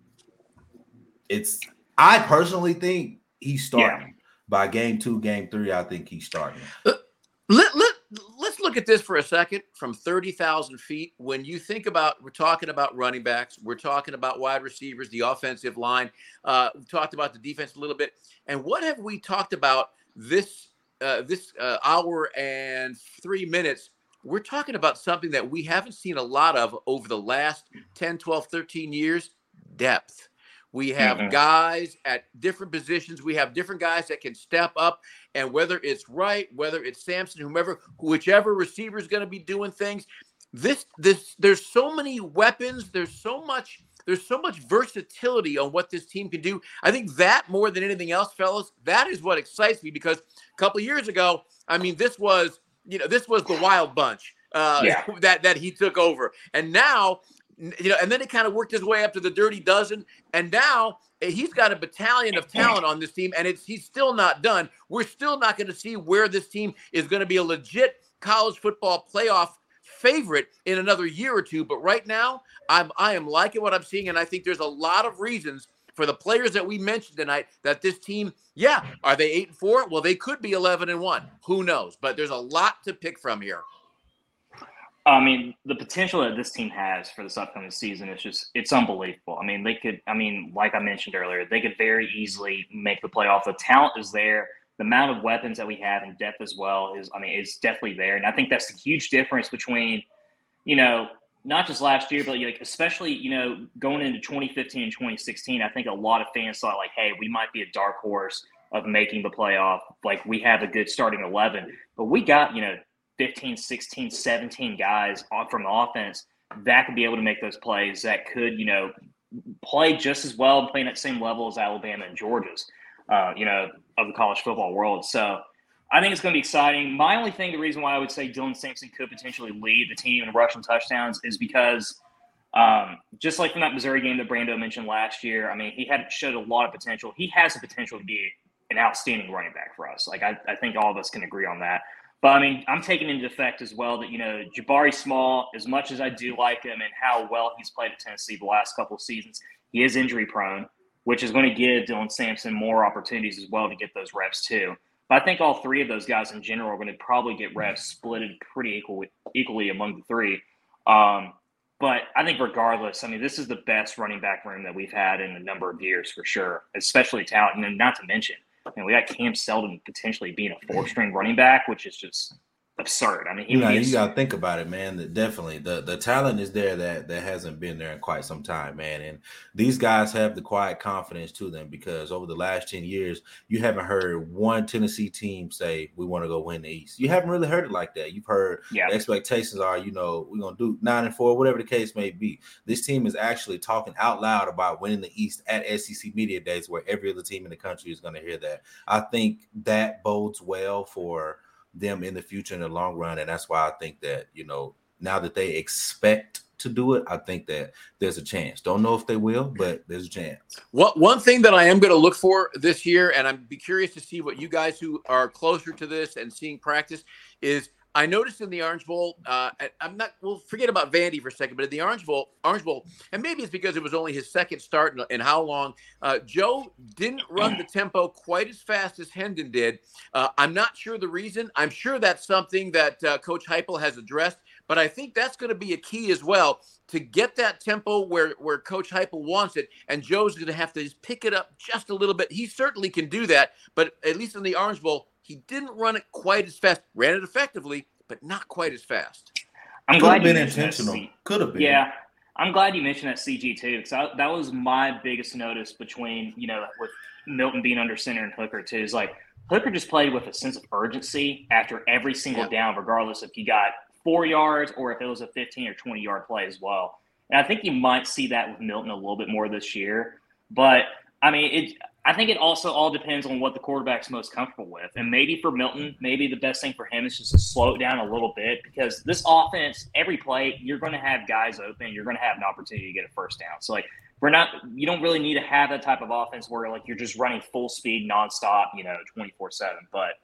it's I personally think he's starting by game two, game three. I think he's starting. Let, let, let's look at this for a second from 30,000 feet. When you think about, we're talking about running backs, we're talking about wide receivers, the offensive line, uh, we've talked about the defense a little bit. And what have we talked about this, uh, this uh, hour and three minutes? We're talking about something that we haven't seen a lot of over the last 10, 12, 13 years depth. We have Mhm. guys at different positions. We have different guys that can step up. And whether it's right, whether it's Sampson, whomever, whichever receiver is going to be doing things, this, this, there's so many weapons. There's so much, there's so much versatility on what this team can do. I think that more than anything else, fellas, that is what excites me because a couple of years ago, I mean, this was you know, this was the wild bunch uh, Yeah. <laughs> that that he took over, and now, you know, and then he kind of worked his way up to the dirty dozen, and now eh, he's got a battalion of talent on this team, and it's he's still not done. We're still not going to see where this team is going to be a legit college football playoff favorite in another year or two. But right now, I'm I am liking what I'm seeing, and I think there's a lot of reasons for the players that we mentioned tonight that this team, yeah, are they eight and four? Well, they could be eleven and one. Who knows? But there's a lot to pick from here. I mean, the potential that this team has for this upcoming season is just it's unbelievable. I mean, they could I mean, like I mentioned earlier, they could very easily make the playoff. The talent is there. The amount of weapons that we have in depth as well is I mean, it's definitely there. And I think that's the huge difference between, you know, not just last year, but like especially, you know, going into 2015 and 2016, I think a lot of fans thought like, hey, we might be a dark horse of making the playoff. Like we have a good starting 11, but we got, you know, 15, 16, 17 guys from the offense that could be able to make those plays that could, you know, play just as well, playing at the same level as Alabama and Georgia's, uh, you know, of the college football world. So I think it's going to be exciting. My only thing, the reason why I would say Dylan Sampson could potentially lead the team in rushing touchdowns is because um, just like from that Missouri game that Brando mentioned last year, I mean, he had showed a lot of potential. He has the potential to be an outstanding running back for us. Like I, I think all of us can agree on that. But I mean, I'm taking into effect as well that you know Jabari Small, as much as I do like him and how well he's played at Tennessee the last couple of seasons, he is injury prone, which is going to give Dylan Sampson more opportunities as well to get those reps too. But I think all three of those guys in general are going to probably get reps splitted pretty equally equally among the three. Um, but I think regardless, I mean, this is the best running back room that we've had in a number of years for sure, especially talent. And not to mention, I mean, we got Cam Seldon potentially being a four string running back, which is just absurd. I mean, You know, you gotta think about it, man. That definitely the the talent is there that that hasn't been there in quite some time, man. And these guys have the quiet confidence to them because over the last ten years, you haven't heard one Tennessee team say we want to go win the East. You haven't really heard it like that. You've heard yeah. expectations are, you know, we're gonna do nine and four, whatever the case may be. This team is actually talking out loud about winning the East at SEC Media Days, where every other team in the country is gonna hear that. I think that bodes well for them in the future in the long run, and that's why I think that you know now that they expect to do it, I think that there's a chance. Don't know if they will, mm-hmm. but there's a chance. What one thing that I am going to look for this year, and I'm be curious to see what you guys who are closer to this and seeing practice is. I noticed in the Orange Bowl, uh, I'm not. We'll forget about Vandy for a second, but in the Orange Bowl, Orange Bowl, and maybe it's because it was only his second start and, how long. Uh, Joe didn't run the tempo quite as fast as Hendon did. Uh, I'm not sure the reason. I'm sure that's something that uh, Coach Heupel has addressed, but I think that's going to be a key as well to get that tempo where where Coach Heupel wants it, and Joe's going to have to pick it up just a little bit. He certainly can do that, but at least in the Orange Bowl, he didn't run it quite as fast. Ran it effectively, but not quite as fast. I'm Could glad have you been mentioned that, intentional. C- Could have been. Yeah, I'm glad you mentioned that CG too, because that was my biggest notice between you know with Milton being under center and Hooker too. Is like Hooker just played with a sense of urgency after every single Yeah. down, regardless if you got four yards or if it was a 15 or 20 yard play as well. And I think you might see that with Milton a little bit more this year. But I mean, it. I think it also all depends on what the quarterback's most comfortable with. And maybe for Milton, maybe the best thing for him is just to slow it down a little bit because this offense, every play, you're going to have guys open. You're going to have an opportunity to get a first down. So, like, we're not, you don't really need to have that type of offense where, like, you're just running full speed nonstop, you know, 24 7. But,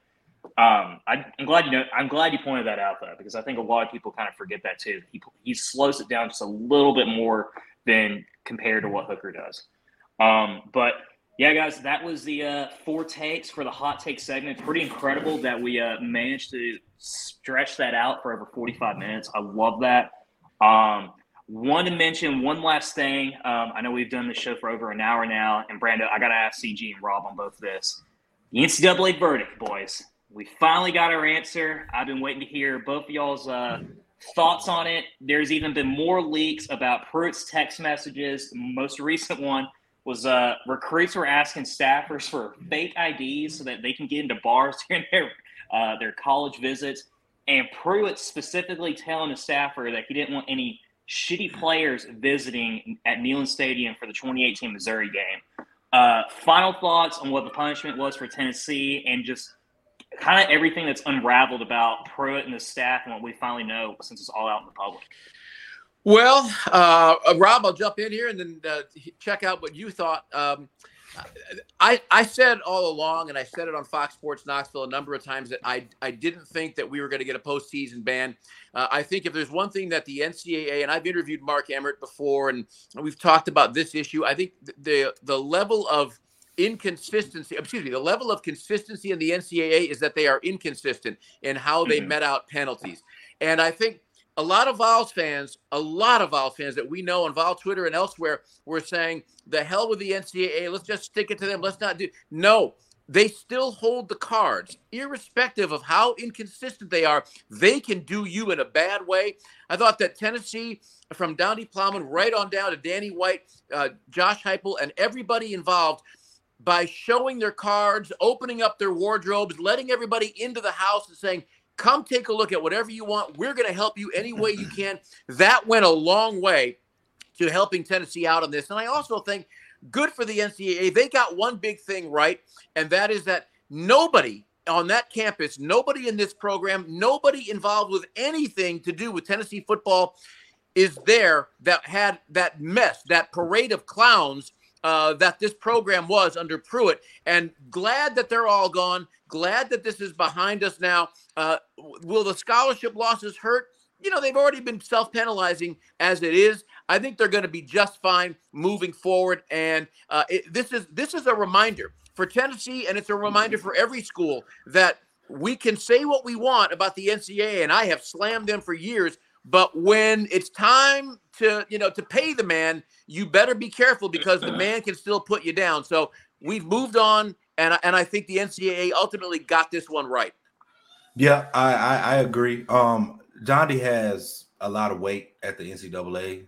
um, I, I'm glad you know. I'm glad you pointed that out though, because I think a lot of people kind of forget that too. He he slows it down just a little bit more than compared to what Hooker does. Um, but yeah, guys, that was the uh, four takes for the hot take segment. Pretty incredible that we uh, managed to stretch that out for over 45 minutes. I love that. Um, want to mention one last thing. Um, I know we've done the show for over an hour now, and Brando, I got to ask CG and Rob on both of this. The NCAA verdict, boys. We finally got our answer. I've been waiting to hear both y'all's uh, thoughts on it. There's even been more leaks about Pruitt's text messages. The most recent one was uh, recruits were asking staffers for fake IDs so that they can get into bars <laughs> during their uh, their college visits. And Pruitt specifically telling a staffer that he didn't want any shitty players visiting at Neyland Stadium for the 2018 Missouri game. Uh, final thoughts on what the punishment was for Tennessee and just kind of everything that's unraveled about Pruitt and the staff and what we finally know since it's all out in the public. Well, uh, Rob, I'll jump in here and then uh, check out what you thought. Um, I, I said all along, and I said it on Fox Sports Knoxville a number of times that I, I didn't think that we were going to get a postseason ban. Uh, I think if there's one thing that the NCAA and I've interviewed Mark Emmert before, and we've talked about this issue. I think the the level of inconsistency, excuse me, the level of consistency in the NCAA is that they are inconsistent in how they mm-hmm. met out penalties. And I think a lot of Vols fans, a lot of Vols fans that we know on Vol Twitter and elsewhere were saying, the hell with the NCAA, let's just stick it to them. Let's not do. No, they still hold the cards, irrespective of how inconsistent they are. They can do you in a bad way. I thought that Tennessee, from Donde Plowman right on down to Danny White, uh, Josh Heupel, and everybody involved, by showing their cards, opening up their wardrobes, letting everybody into the house and saying, come take a look at whatever you want. We're going to help you any way you can. That went a long way to helping Tennessee out on this. And I also think good for the NCAA. They got one big thing right, and that is that nobody on that campus, nobody in this program, nobody involved with anything to do with Tennessee football is there that had that mess, that parade of clowns uh, that this program was under Pruitt. And glad that they're all gone. Glad that this is behind us now. Uh, will the scholarship losses hurt? You know, they've already been self penalizing as it is. I think they're going to be just fine moving forward. And uh, it, this is this is a reminder for Tennessee, and it's a reminder for every school that we can say what we want about the NCAA, and I have slammed them for years. But when it's time to, you know, to pay the man, you better be careful because the <clears throat> man can still put you down. So we've moved on, and and I think the NCAA ultimately got this one right. Yeah, I I, I agree. Um, has a lot of weight at the NCAA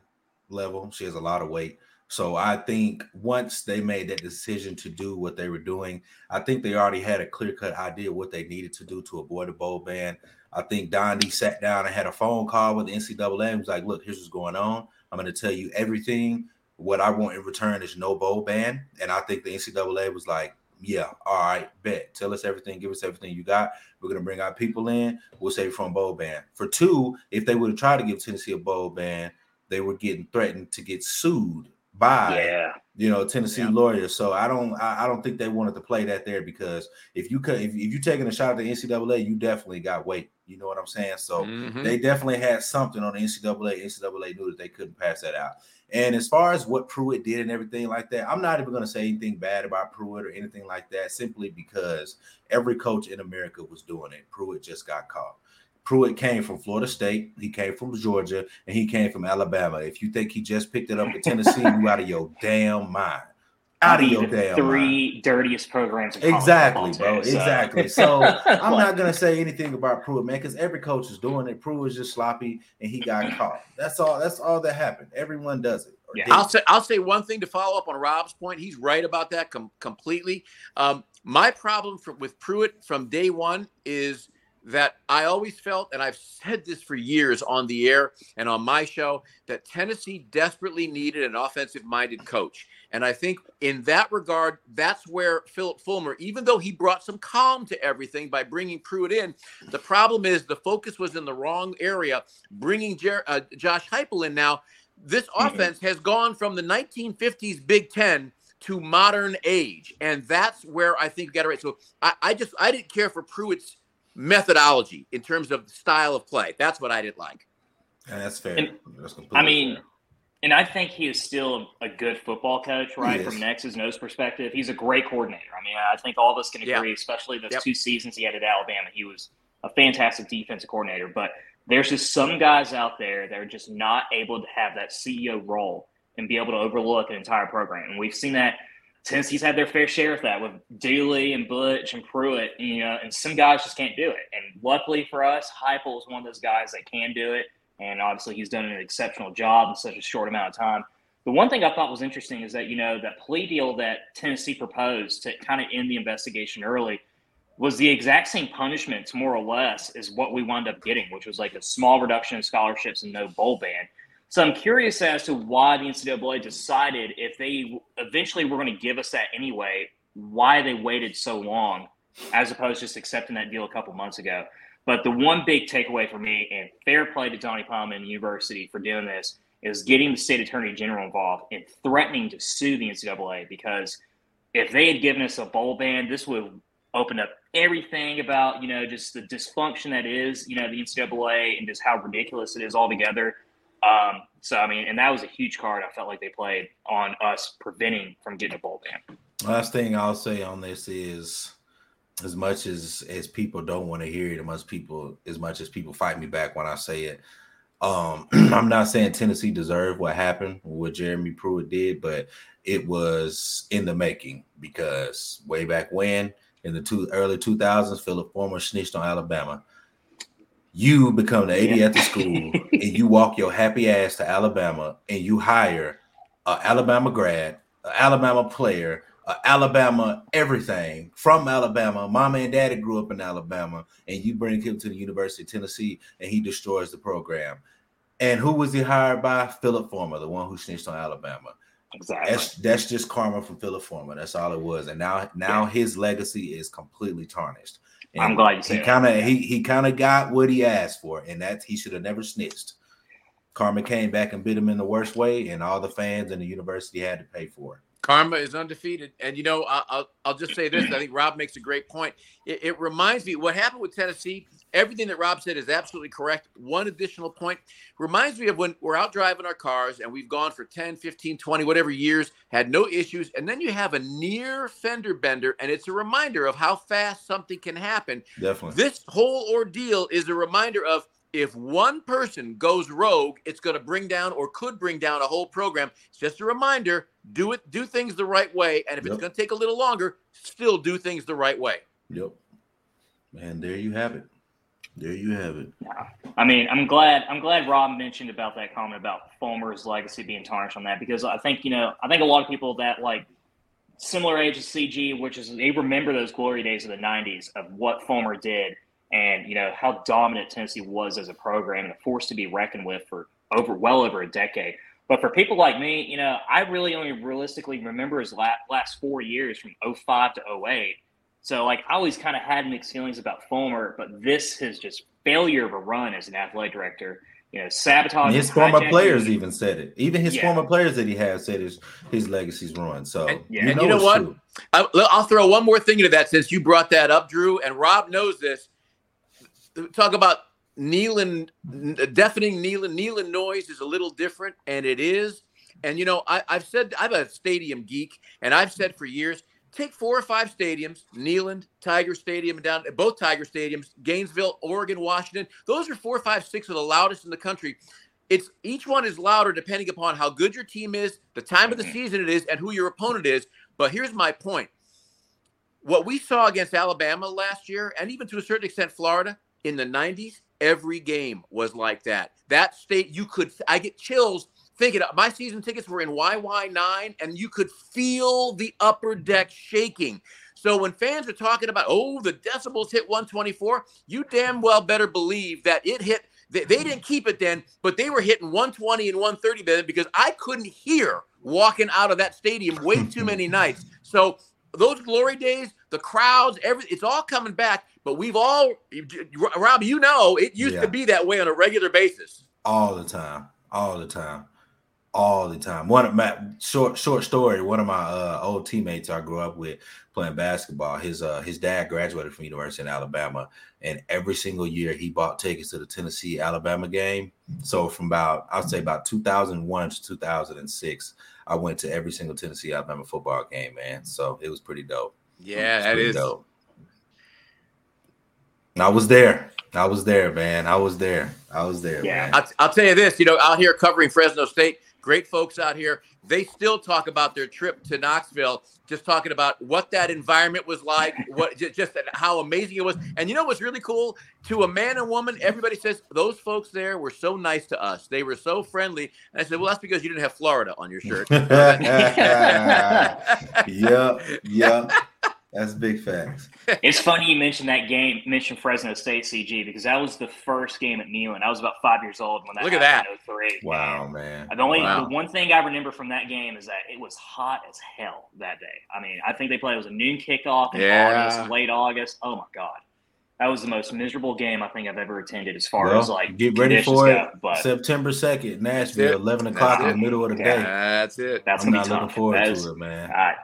level. She has a lot of weight. So I think once they made that decision to do what they were doing, I think they already had a clear cut idea what they needed to do to avoid a bowl ban. I think Donde sat down and had a phone call with the NCAA and was like, look, here's what's going on. I'm going to tell you everything. What I want in return is no bowl ban. And I think the NCAA was like, yeah, all right, bet. Tell us everything. Give us everything you got. We're going to bring our people in. We'll save from bowl ban. For two, if they would have tried to give Tennessee a bowl ban, they were getting threatened to get sued by yeah. you know Tennessee yeah. lawyers. So I don't I, I, don't think they wanted to play that there because if you could if, if you taking a shot at the NCAA, you definitely got weight. You know what I'm saying? So mm-hmm. they definitely had something on the NCAA. NCAA knew that they couldn't pass that out. And as far as what Pruitt did and everything like that, I'm not even going to say anything bad about Pruitt or anything like that, simply because every coach in America was doing it. Pruitt just got caught. Pruitt came from Florida State, he came from Georgia, and he came from Alabama. If you think he just picked it up in Tennessee, you out of your damn mind out of your damn three mind. dirtiest programs. exactly, bro. Too, so. Exactly. <laughs> So I'm not gonna say anything about Pruitt, man, because every coach is doing it. Pruitt was just sloppy, and he got caught. That's all. That's all that happened. Everyone does it. Yeah. I'll say I'll say one thing to follow up on Rob's point. He's right about that com- completely. Um, my problem for, with Pruitt from day one is that I always felt, and I've said this for years on the air and on my show, that Tennessee desperately needed an offensive minded coach. And I think in that regard, that's where Phillip Fulmer, even though he brought some calm to everything by bringing Pruitt in, the problem is the focus was in the wrong area. Bringing Jer- uh, Josh Heupel in now, this mm-hmm. offense has gone from the 1950s Big Ten to modern age. And that's where I think you got it right. So I, I just, I didn't care for Pruitt's methodology in terms of style of play. That's what I didn't like. Yeah, that's fair. And, that's I mean, fair. And I think he is still a good football coach, right? From X's and O's perspective, he's a great coordinator. I mean, I think all of us can agree, yeah. especially those yep. two seasons he had at Alabama. He was a fantastic defensive coordinator, but there's just some guys out there that are just not able to have that CEO role and be able to overlook an entire program. And we've seen that Tennessee's had their fair share of that with Dooley and Butch and Pruitt, you know, and some guys just can't do it. And luckily for us, Heupel is one of those guys that can do it. And obviously, he's done an exceptional job in such a short amount of time. The one thing I thought was interesting is that, you know, that plea deal that Tennessee proposed to kind of end the investigation early was the exact same punishments, more or less, as what we wound up getting, which was like a small reduction in scholarships and no bowl ban. So I'm curious as to why the NCAA decided if they eventually were going to give us that anyway, why they waited so long as opposed to just accepting that deal a couple months ago. But the one big takeaway for me, and fair play to Donnie Palmer University for doing this, is getting the state attorney general involved and threatening to sue the NCAA because if they had given us a bowl ban, this would open up everything about you know just the dysfunction that is you know the NCAA and just how ridiculous it is altogether. Um, so I mean, and that was a huge card I felt like they played on us preventing from getting a bowl ban. Last thing I'll say on this is as much as as people don't want to hear it, as much people as much as people fight me back when I say it. Um, <clears throat> I'm not saying Tennessee deserved what happened, what Jeremy Pruitt did, but it was in the making because way back when in the two early 2000s, Phillip Fulmer snitched on Alabama. You become the AD at the school <laughs> and you walk your happy ass to Alabama and you hire an Alabama grad, an Alabama player, uh, Alabama everything from Alabama. Mama and daddy grew up in Alabama, and you bring him to the University of Tennessee, and he destroys the program. And who was he hired by? Phillip Fulmer, the one who snitched on Alabama. Exactly. That's that's just karma from Phillip Fulmer. That's all it was. And now now yeah. his legacy is completely tarnished. And I'm glad you said he kind of he he kind of got what he asked for, and that he should have never snitched. Karma came back and bit him in the worst way, and all the fans and the university had to pay for it. Karma is undefeated, and you know I'll I'll just say this. I think Rob makes a great point. It, it, reminds me what happened with Tennessee. Everything that Rob said is absolutely correct. One additional point reminds me of when we're out driving our cars and we've gone for 10, 15, 20, whatever years, had no issues, and then you have a near fender bender, and it's a reminder of how fast something can happen. Definitely, this whole ordeal is a reminder of if one person goes rogue, it's going to bring down or could bring down a whole program. It's just a reminder: do it, do things the right way, and if yep. it's going to take a little longer, still do things the right way. Yep. And there you have it. There you have it. Yeah. I mean, I'm glad. I'm glad Rob mentioned about that comment about Fulmer's legacy being tarnished on that because I think you know I think a lot of people that like similar age as CG, which is they remember those glory days of the '90s of what Fulmer did and you know how dominant Tennessee was as a program and a force to be reckoned with for over well over a decade. But for people like me, you know, I really only realistically remember his last, last four years from 05 to 08. So like I always kind of had mixed feelings about Fulmer, but this is just failure of a run as an athletic director, you know, sabotage. His former players even said it. Even his yeah. former players that he has said his his legacy's ruined. So and, yeah. you know, and you know what? I, I'll throw one more thing into that since you brought that up, Drew, and Rob knows this talk about Neyland, deafening Neyland. Neyland noise is a little different, and it is. And you know, I, have said I'm a stadium geek, and I've said for years, take four or five stadiums, Neyland, Tiger Stadium, down both Tiger stadiums, Gainesville, Oregon, Washington. Those are four, five, six of the loudest in the country. It's each one is louder depending upon how good your team is, the time of the season it is, and who your opponent is. But here's my point: what we saw against Alabama last year, and even to a certain extent Florida, in the 90s, every game was like that. That state, you could, I get chills thinking my season tickets were in YY9 and you could feel the upper deck shaking. So when fans are talking about, oh, the decibels hit 124, you damn well better believe that it hit. They, they didn't keep it then, but they were hitting 120 and 130 then because I couldn't hear walking out of that stadium way too many nights. So those glory days, the crowds, every it's all coming back. But we've all, Rob, you know, it used yeah. to be that way on a regular basis. All the time, all the time, all the time. One of my short short story. One of my uh, old teammates I grew up with playing basketball. His uh, his dad graduated from University in Alabama, and every single year he bought tickets to the Tennessee Alabama game. So from about I'd say about 2001 to 2006, I went to every single Tennessee Alabama football game, man. So it was pretty dope. Yeah, that is dope. I was there. I was there, man. I was there. I was there. Yeah. I'll, I'll, tell you this. You know, out here covering Fresno State, great folks out here. They still talk about their trip to Knoxville, just talking about what that environment was like, what just, just how amazing it was. And you know what's really cool? To a man and woman, everybody says those folks there were so nice to us. They were so friendly. And I said, well, that's because you didn't have Florida on your shirt. <laughs> <laughs> yeah, yeah. That's big facts. It's funny you mentioned that game, mentioned Fresno State CG because that was the first game at Neyland. I was about five years old when that Look at happened in 03. Wow, And man. The only Wow. the one thing I remember from that game is that it was hot as hell that day. I mean, I think they played it was a noon kickoff in Yeah. August, late August. Oh my god, that was the most miserable game I think I've ever attended as far Well, as like get ready for it. go. But September second. Nashville, eleven o'clock in the middle of the Yeah. day. That's it. that's I'm gonna not be looking forward That is- to it, man. I-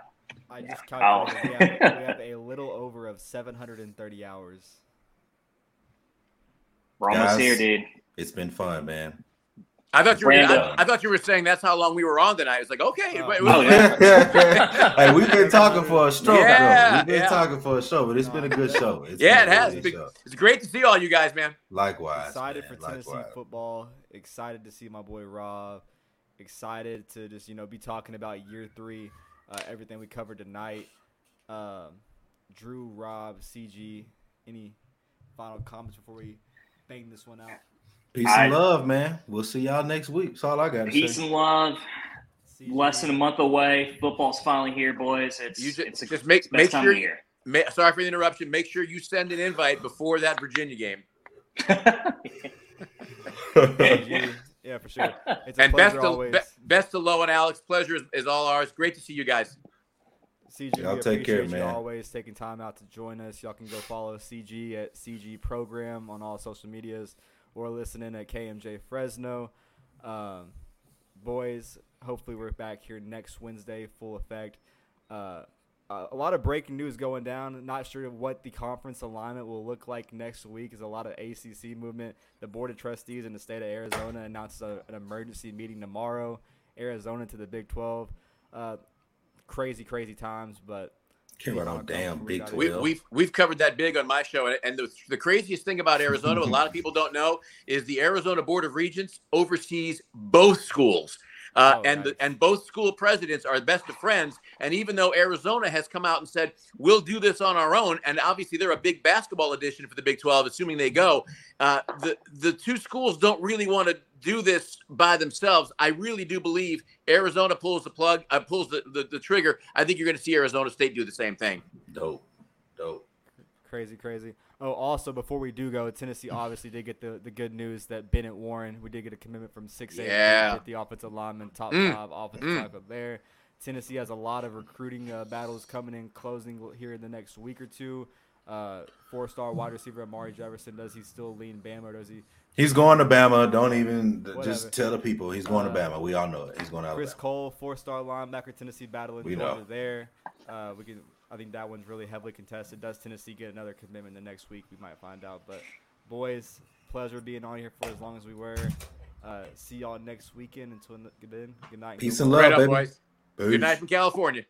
I just Oh. calculated we, have, we have <laughs> a little over of 730 hours. we're almost Guys. here, dude. It's been fun, man. I thought you were. I, I thought you were saying that's how long we were on tonight. It's like okay. Oh. wait, Oh, yeah. <laughs> hey, we've been talking for a stroke. Yeah. We've been yeah. talking for a show, but it's been a good show. It's Yeah, it has. good Big- show. It's great to see all you guys, man. Likewise. excited man, for Tennessee likewise. football. Excited to see my boy Rob. Excited to just you know be talking about year three, uh, everything we covered tonight. Um, Drew, Rob, CG. Any final comments before we bang this one out? Peace I- and love, man. We'll see y'all next week. That's all I got to Peace say. and love. Less than a month away. Football's finally here, boys. It's You ju- it's a, just make- best make time sure of year. Ma- Sorry for the interruption. Make sure you send an invite before that Virginia game. <laughs> CG. Yeah, for sure. <laughs> It's a And best pleasure to be, best to Low and Alex. Pleasure is, is all ours. Great to see you guys. CG, Y'all we take care, appreciate you man. always taking time out to join us. Y'all can go follow CG at CG Program on all social medias or listening at KMJ Fresno. Um, boys, hopefully we're back here next Wednesday, full effect. Uh, uh, a lot of breaking news going down. Not sure what the conference alignment will look like next week. Is a lot of ACC movement. The Board of Trustees in the state of Arizona announces a, an emergency meeting tomorrow. Arizona to the Big 12. Uh, crazy, crazy times, but Came right on damn Big We, 12. we've we've covered that big on my show, and, and the, the craziest thing about Arizona, a lot of people don't know, is the Arizona Board of Regents oversees both schools. Uh, Oh, and nice. the, and both school presidents are best of friends. And even though Arizona has come out and said we'll do this on our own, and obviously they're a big basketball edition for the Big Twelve, assuming they go, uh, the the two schools don't really want to do this by themselves. I really do believe Arizona pulls the plug, uh, pulls the, the the trigger. I think you're going to see Arizona State do the same thing. Dope. Dope. crazy, crazy. Oh, also before we do go, Tennessee <laughs> obviously did get the, the good news that Bennett Warren, we did get a commitment from six A Yeah. to get the offensive lineman, top Mm. five offensive Mm. tackle there. Tennessee has a lot of recruiting uh, battles coming in, closing here in the next week or two. Uh, four-star wide receiver Amari Jefferson, does he still lean Bama or does he? He's going to Bama. Don't even Whatever. just tell the people he's going Uh, to Bama. We all know it. He's going to Chris Alabama. Cole, four-star linebacker, Tennessee battling We know. there. Uh, we can. I think that one's really heavily contested. Does Tennessee get another commitment the next week? We might find out. But boys, pleasure being on here for as long as we were. Uh, see y'all next weekend. Until then, good night. Peace Go and love, right baby. boys. Peace. Good night from California.